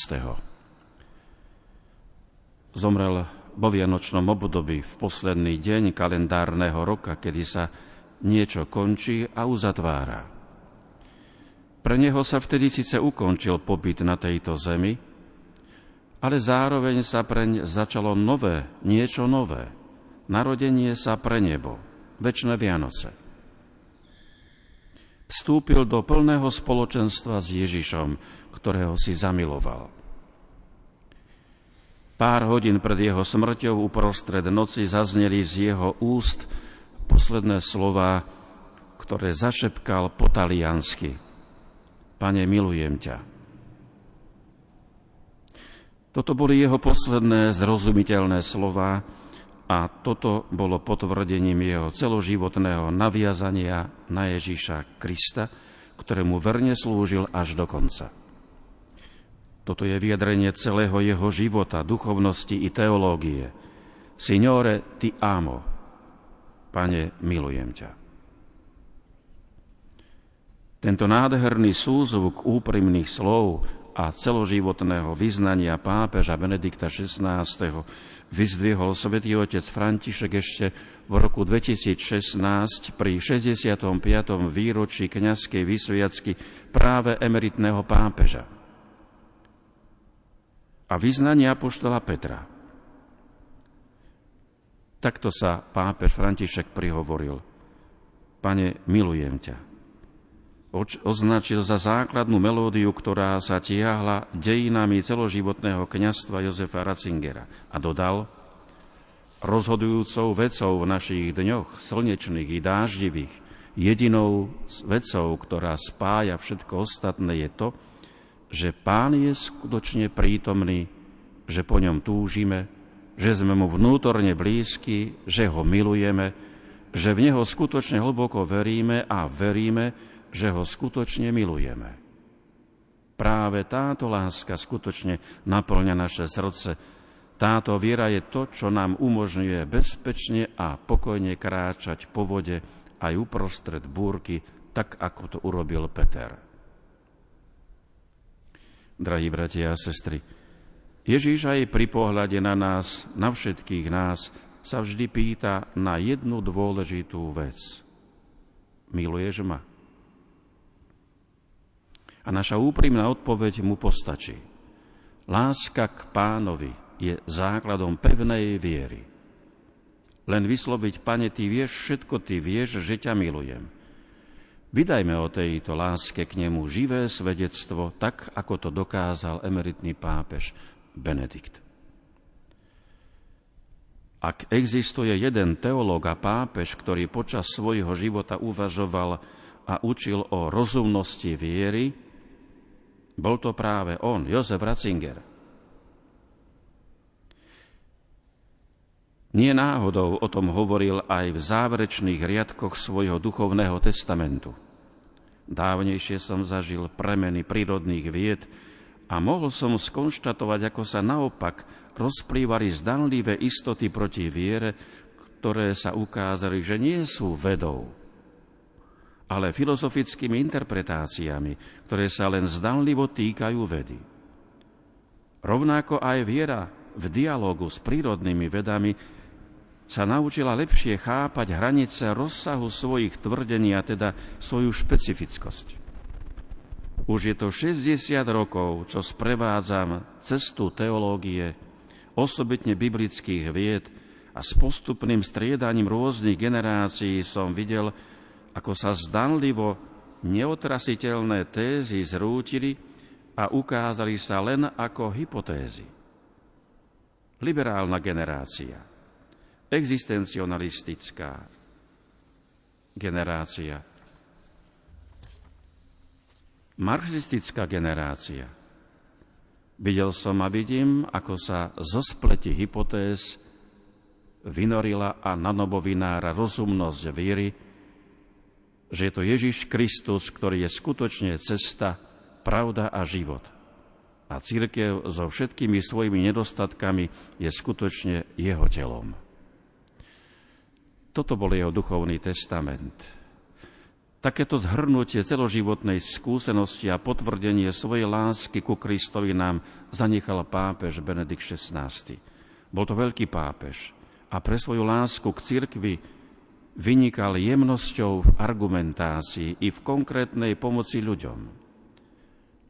Zomrel vo vianočnom období v posledný deň kalendárneho roka, kedy sa niečo končí a uzatvára. Pre neho sa vtedy síce ukončil pobyt na tejto zemi, ale zároveň sa preň začalo nové, niečo nové. Narodenie sa pre nebo, väčšie Vianoce. Vstúpil do plného spoločenstva s Ježišom, ktorého si zamiloval. Pár hodín pred jeho smrťou uprostred noci zazneli z jeho úst posledné slova, ktoré zašepkal po taliansky. Pane, milujem ťa. Toto boli jeho posledné zrozumiteľné slova a toto bolo potvrdením jeho celoživotného naviazania na Ježíša Krista, ktorému verne slúžil až do konca. Toto je vyjadrenie celého jeho života, duchovnosti i teológie. Signore, ti amo. Pane, milujem ťa. Tento nádherný súzvuk úprimných slov a celoživotného vyznania pápeža Benedikta XVI. vyzdvihol svätý otec František ešte v roku 2016 pri 65. výročí kňazskej vysviacky práve emeritného pápeža a vyznania apoštola Petra. Takto sa pápež František prihovoril. Pane, milujem ťa označil za základnú melódiu, ktorá sa tiahla dejinami celoživotného kňastva Jozefa Ratzingera a dodal, rozhodujúcou vecou v našich dňoch, slnečných i dáždivých, jedinou vecou, ktorá spája všetko ostatné, je to, že Pán je skutočne prítomný, že po ňom túžime, že sme mu vnútorne blízki, že ho milujeme, že v neho skutočne hlboko veríme a veríme, že ho skutočne milujeme. Práve táto láska skutočne naplňa naše srdce. Táto viera je to, čo nám umožňuje bezpečne a pokojne kráčať po vode aj uprostred búrky, tak ako to urobil Peter. Drahí bratia a sestry, Ježíš aj pri pohľade na nás, na všetkých nás, sa vždy pýta na jednu dôležitú vec. Miluješ ma? A naša úprimná odpoveď mu postačí. Láska k pánovi je základom pevnej viery. Len vysloviť, pane, ty vieš všetko, ty vieš, že ťa milujem. Vydajme o tejto láske k nemu živé svedectvo, tak ako to dokázal emeritný pápež Benedikt. Ak existuje jeden teológ a pápež, ktorý počas svojho života uvažoval a učil o rozumnosti viery, bol to práve on, Josef Ratzinger. Nie náhodou o tom hovoril aj v záverečných riadkoch svojho duchovného testamentu. Dávnejšie som zažil premeny prírodných vied, a mohol som skonštatovať, ako sa naopak rozplývali zdanlivé istoty proti viere, ktoré sa ukázali, že nie sú vedou, ale filozofickými interpretáciami, ktoré sa len zdanlivo týkajú vedy. Rovnako aj viera v dialogu s prírodnými vedami sa naučila lepšie chápať hranice rozsahu svojich tvrdení a teda svoju špecifickosť. Už je to 60 rokov, čo sprevádzam cestu teológie, osobitne biblických vied a s postupným striedaním rôznych generácií som videl, ako sa zdanlivo neotrasiteľné tézy zrútili a ukázali sa len ako hypotézy. Liberálna generácia, existencionalistická generácia, marxistická generácia. Videl som a vidím, ako sa zo spleti hypotéz vynorila a na nobo vynára rozumnosť viery, že je to Ježiš Kristus, ktorý je skutočne cesta, pravda a život. A církev so všetkými svojimi nedostatkami je skutočne jeho telom. Toto bol jeho duchovný testament. Takéto zhrnutie celoživotnej skúsenosti a potvrdenie svojej lásky ku Kristovi nám zanechal pápež Benedikt XVI. Bol to veľký pápež a pre svoju lásku k cirkvi vynikal jemnosťou v argumentácii i v konkrétnej pomoci ľuďom.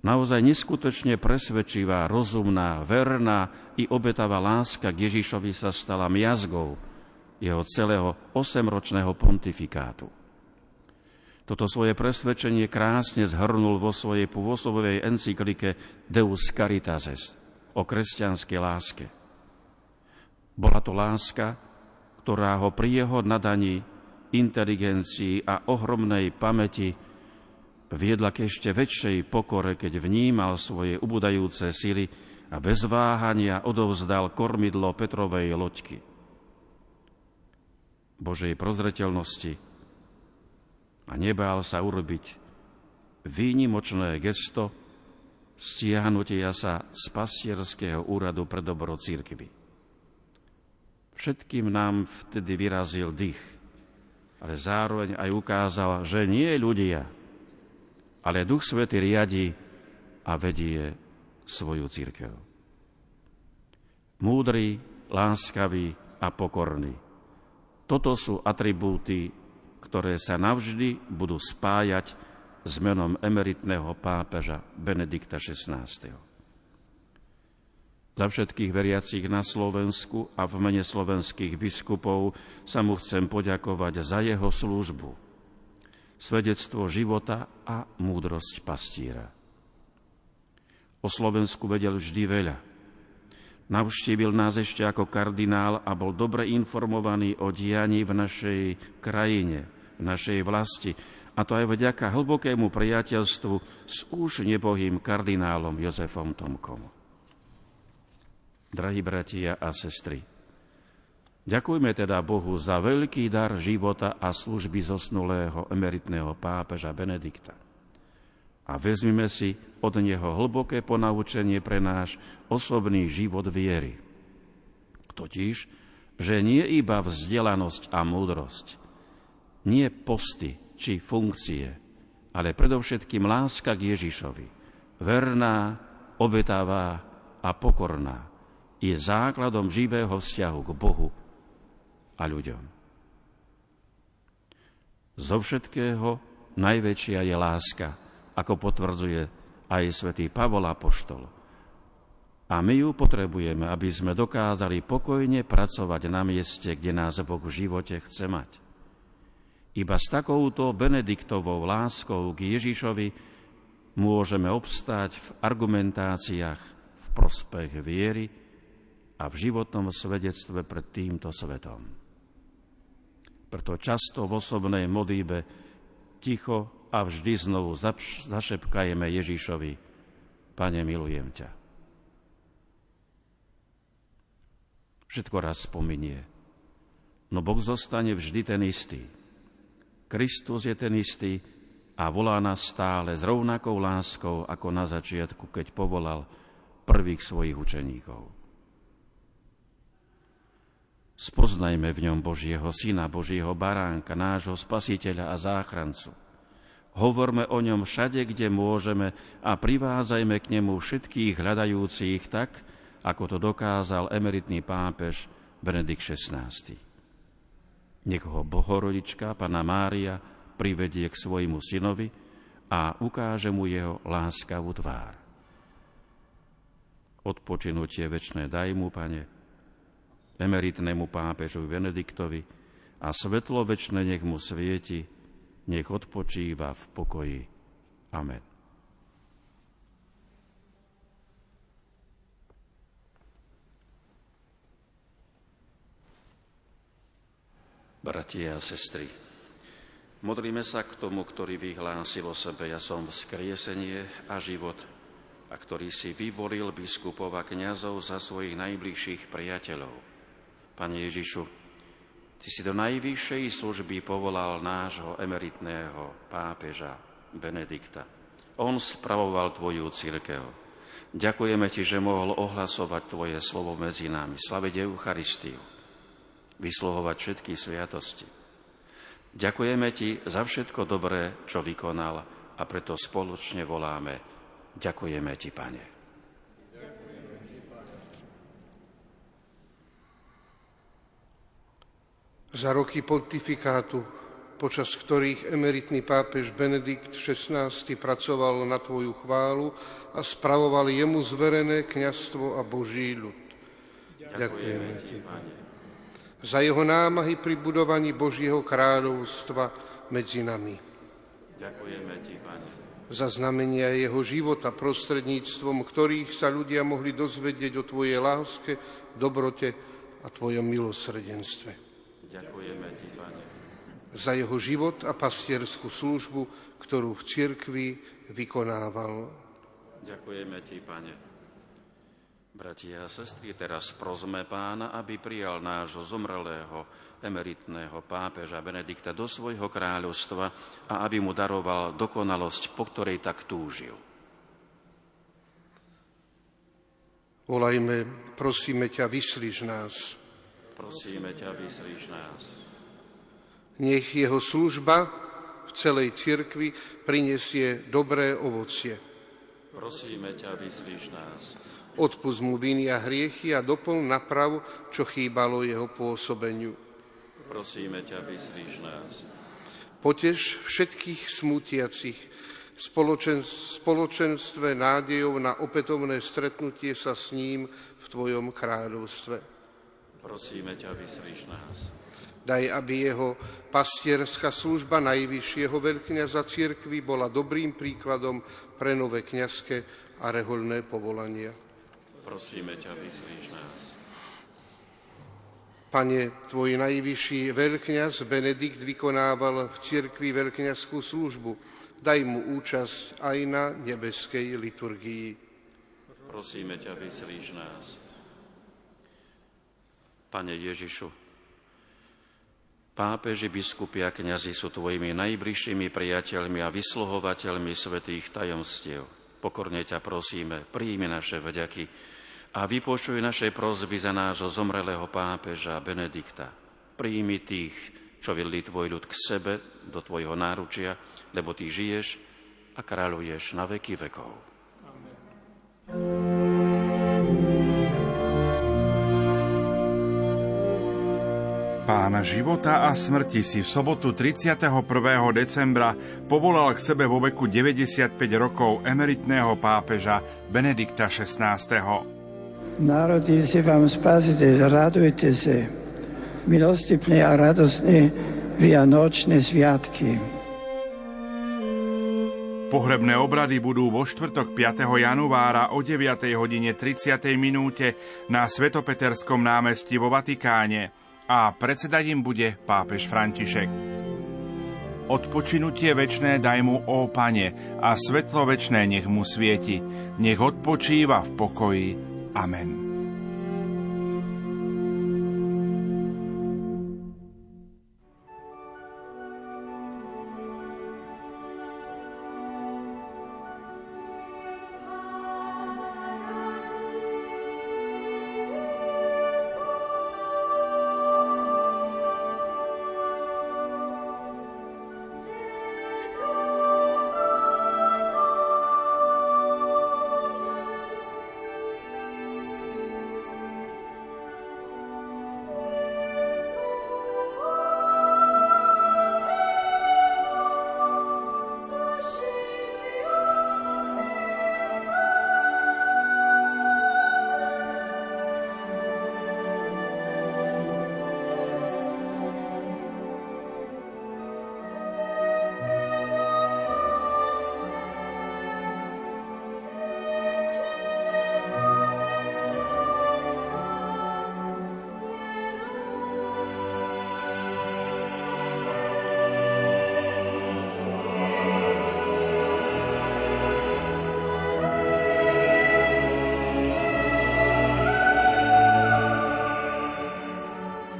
Naozaj neskutočne presvedčivá, rozumná, verná i obetavá láska k Ježišovi sa stala miazgou jeho celého osemročného pontifikátu. Toto svoje presvedčenie krásne zhrnul vo svojej pôsobovej encyklike Deus Caritases o kresťanskej láske. Bola to láska, ktorá ho pri jeho nadaní, inteligencii a ohromnej pamäti viedla k ešte väčšej pokore, keď vnímal svoje ubudajúce sily a bez váhania odovzdal kormidlo Petrovej loďky. Božej prozreteľnosti, a nebál sa urobiť výnimočné gesto stiahnutia sa z pastierského úradu pre dobro církvy. Všetkým nám vtedy vyrazil dých, ale zároveň aj ukázal, že nie ľudia, ale Duch Svety riadi a vedie svoju církev. Múdry, láskavý a pokorný. Toto sú atribúty ktoré sa navždy budú spájať s menom emeritného pápeža Benedikta XVI. Za všetkých veriacich na Slovensku a v mene slovenských biskupov sa mu chcem poďakovať za jeho službu, svedectvo života a múdrosť pastíra. O Slovensku vedel vždy veľa. Navštívil nás ešte ako kardinál a bol dobre informovaný o dianí v našej krajine, našej vlasti, a to aj vďaka hlbokému priateľstvu s už nebohým kardinálom Jozefom Tomkom. Drahí bratia a sestry, ďakujme teda Bohu za veľký dar života a služby zosnulého emeritného pápeža Benedikta. A vezmime si od neho hlboké ponaučenie pre náš osobný život viery. Totiž, že nie iba vzdelanosť a múdrosť, nie posty či funkcie, ale predovšetkým láska k Ježišovi. Verná, obetavá a pokorná je základom živého vzťahu k Bohu a ľuďom. Zo všetkého najväčšia je láska, ako potvrdzuje aj svätý Pavol Apoštol. A my ju potrebujeme, aby sme dokázali pokojne pracovať na mieste, kde nás Boh v živote chce mať. Iba s takouto Benediktovou láskou k Ježišovi môžeme obstáť v argumentáciách v prospech viery a v životnom svedectve pred týmto svetom. Preto často v osobnej modlíbe ticho a vždy znovu zašepkajeme Ježišovi, Pane, milujem ťa. Všetko raz spominie, no Boh zostane vždy ten istý. Kristus je ten istý a volá nás stále s rovnakou láskou ako na začiatku, keď povolal prvých svojich učeníkov. Spoznajme v ňom Božieho Syna, Božieho baránka, nášho Spasiteľa a záchrancu. Hovorme o ňom všade, kde môžeme a privázajme k nemu všetkých hľadajúcich tak, ako to dokázal emeritný pápež Benedikt XVI. Nech ho Bohorodička, Pana Mária, privedie k svojmu synovi a ukáže mu jeho láskavú tvár. Odpočinutie večné daj mu, Pane, emeritnému pápežovi Benediktovi a svetlo večné nech mu svieti, nech odpočíva v pokoji. Amen. Bratia a sestry, modlíme sa k tomu, ktorý vyhlásil o sebe, ja som vzkriesenie a život, a ktorý si vyvolil biskupov a kniazov za svojich najbližších priateľov. Pane Ježišu, Ty si do najvyššej služby povolal nášho emeritného pápeža Benedikta. On spravoval Tvoju církev. Ďakujeme Ti, že mohol ohlasovať Tvoje slovo medzi nami, slaviť Eucharistiu vysluhovať všetky sviatosti. Ďakujeme Ti za všetko dobré, čo vykonal a preto spoločne voláme Ďakujeme Ti, Pane. Za roky pontifikátu, počas ktorých emeritný pápež Benedikt XVI pracoval na Tvoju chválu a spravoval jemu zverené kňastvo a Boží ľud. Ďakujeme Ti, Pane za jeho námahy pri budovaní Božieho kráľovstva medzi nami. Ďakujeme Ti, Pane. Za znamenia jeho života, prostredníctvom ktorých sa ľudia mohli dozvedieť o Tvojej láske, dobrote a Tvojom milosrdenstve. Ďakujeme Ti, Pane. Za jeho život a pastierskú službu, ktorú v cirkvi vykonával. Ďakujeme Ti, Pane Bratia a sestry, teraz prosme pána, aby prijal nášho zomrelého emeritného pápeža Benedikta do svojho kráľovstva a aby mu daroval dokonalosť, po ktorej tak túžil. Volajme, prosíme ťa, vyslíš nás. Prosíme ťa, vyslíš nás. Nech jeho služba v celej cirkvi prinesie dobré ovocie. Prosíme ťa, vyslíš nás. Odpust mu viny a hriechy a doplň naprav, čo chýbalo jeho pôsobeniu. Prosíme ťa, vyslíš nás. Potež všetkých smutiacich spoločen, spoločenstve nádejov na opätovné stretnutie sa s ním v Tvojom kráľovstve. Prosíme ťa, vyslíš nás. Daj, aby jeho pastierská služba najvyššieho veľkňaza církvy bola dobrým príkladom pre nové kňazské a reholné povolania. Prosíme ťa, vyslíš nás. Pane, tvoj najvyšší veľkňaz Benedikt vykonával v cirkvi veľkňazskú službu. Daj mu účasť aj na nebeskej liturgii. Prosíme ťa, vyslíš nás. Pane Ježišu, pápeži, biskupy a kniazy sú tvojimi najbližšími priateľmi a vysluhovateľmi svetých tajomstiev. Pokorne ťa prosíme, príjmi naše vďaky a vypočuj naše prozby za nášho zomrelého pápeža Benedikta. Príjmi tých, čo vedli tvoj ľud k sebe, do tvojho náručia, lebo ty žiješ a kráľuješ na veky vekov. Amen. Pána života a smrti si v sobotu 31. decembra povolal k sebe vo veku 95 rokov emeritného pápeža Benedikta XVI. Národy si vám spasiteľ, radujte sa, milostipné a radosné vianočné sviatky. Pohrebné obrady budú vo štvrtok 5. januára o 9. hodine 30. minúte na Svetopeterskom námestí vo Vatikáne a predsedať im bude pápež František. Odpočinutie večné daj mu, ó Pane, a svetlo večné nech mu svieti, nech odpočíva v pokoji. Amen.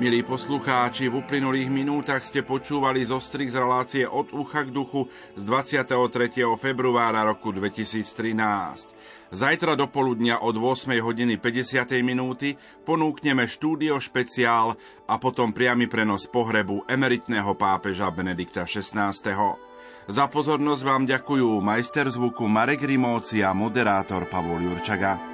Milí poslucháči, v uplynulých minútach ste počúvali zo z relácie od ucha k duchu z 23. februára roku 2013. Zajtra do poludnia od 8 hodiny 50. minúty ponúkneme štúdio špeciál a potom priamy prenos pohrebu emeritného pápeža Benedikta XVI. Za pozornosť vám ďakujú majster zvuku Marek Rimóci a moderátor Pavol Jurčaga.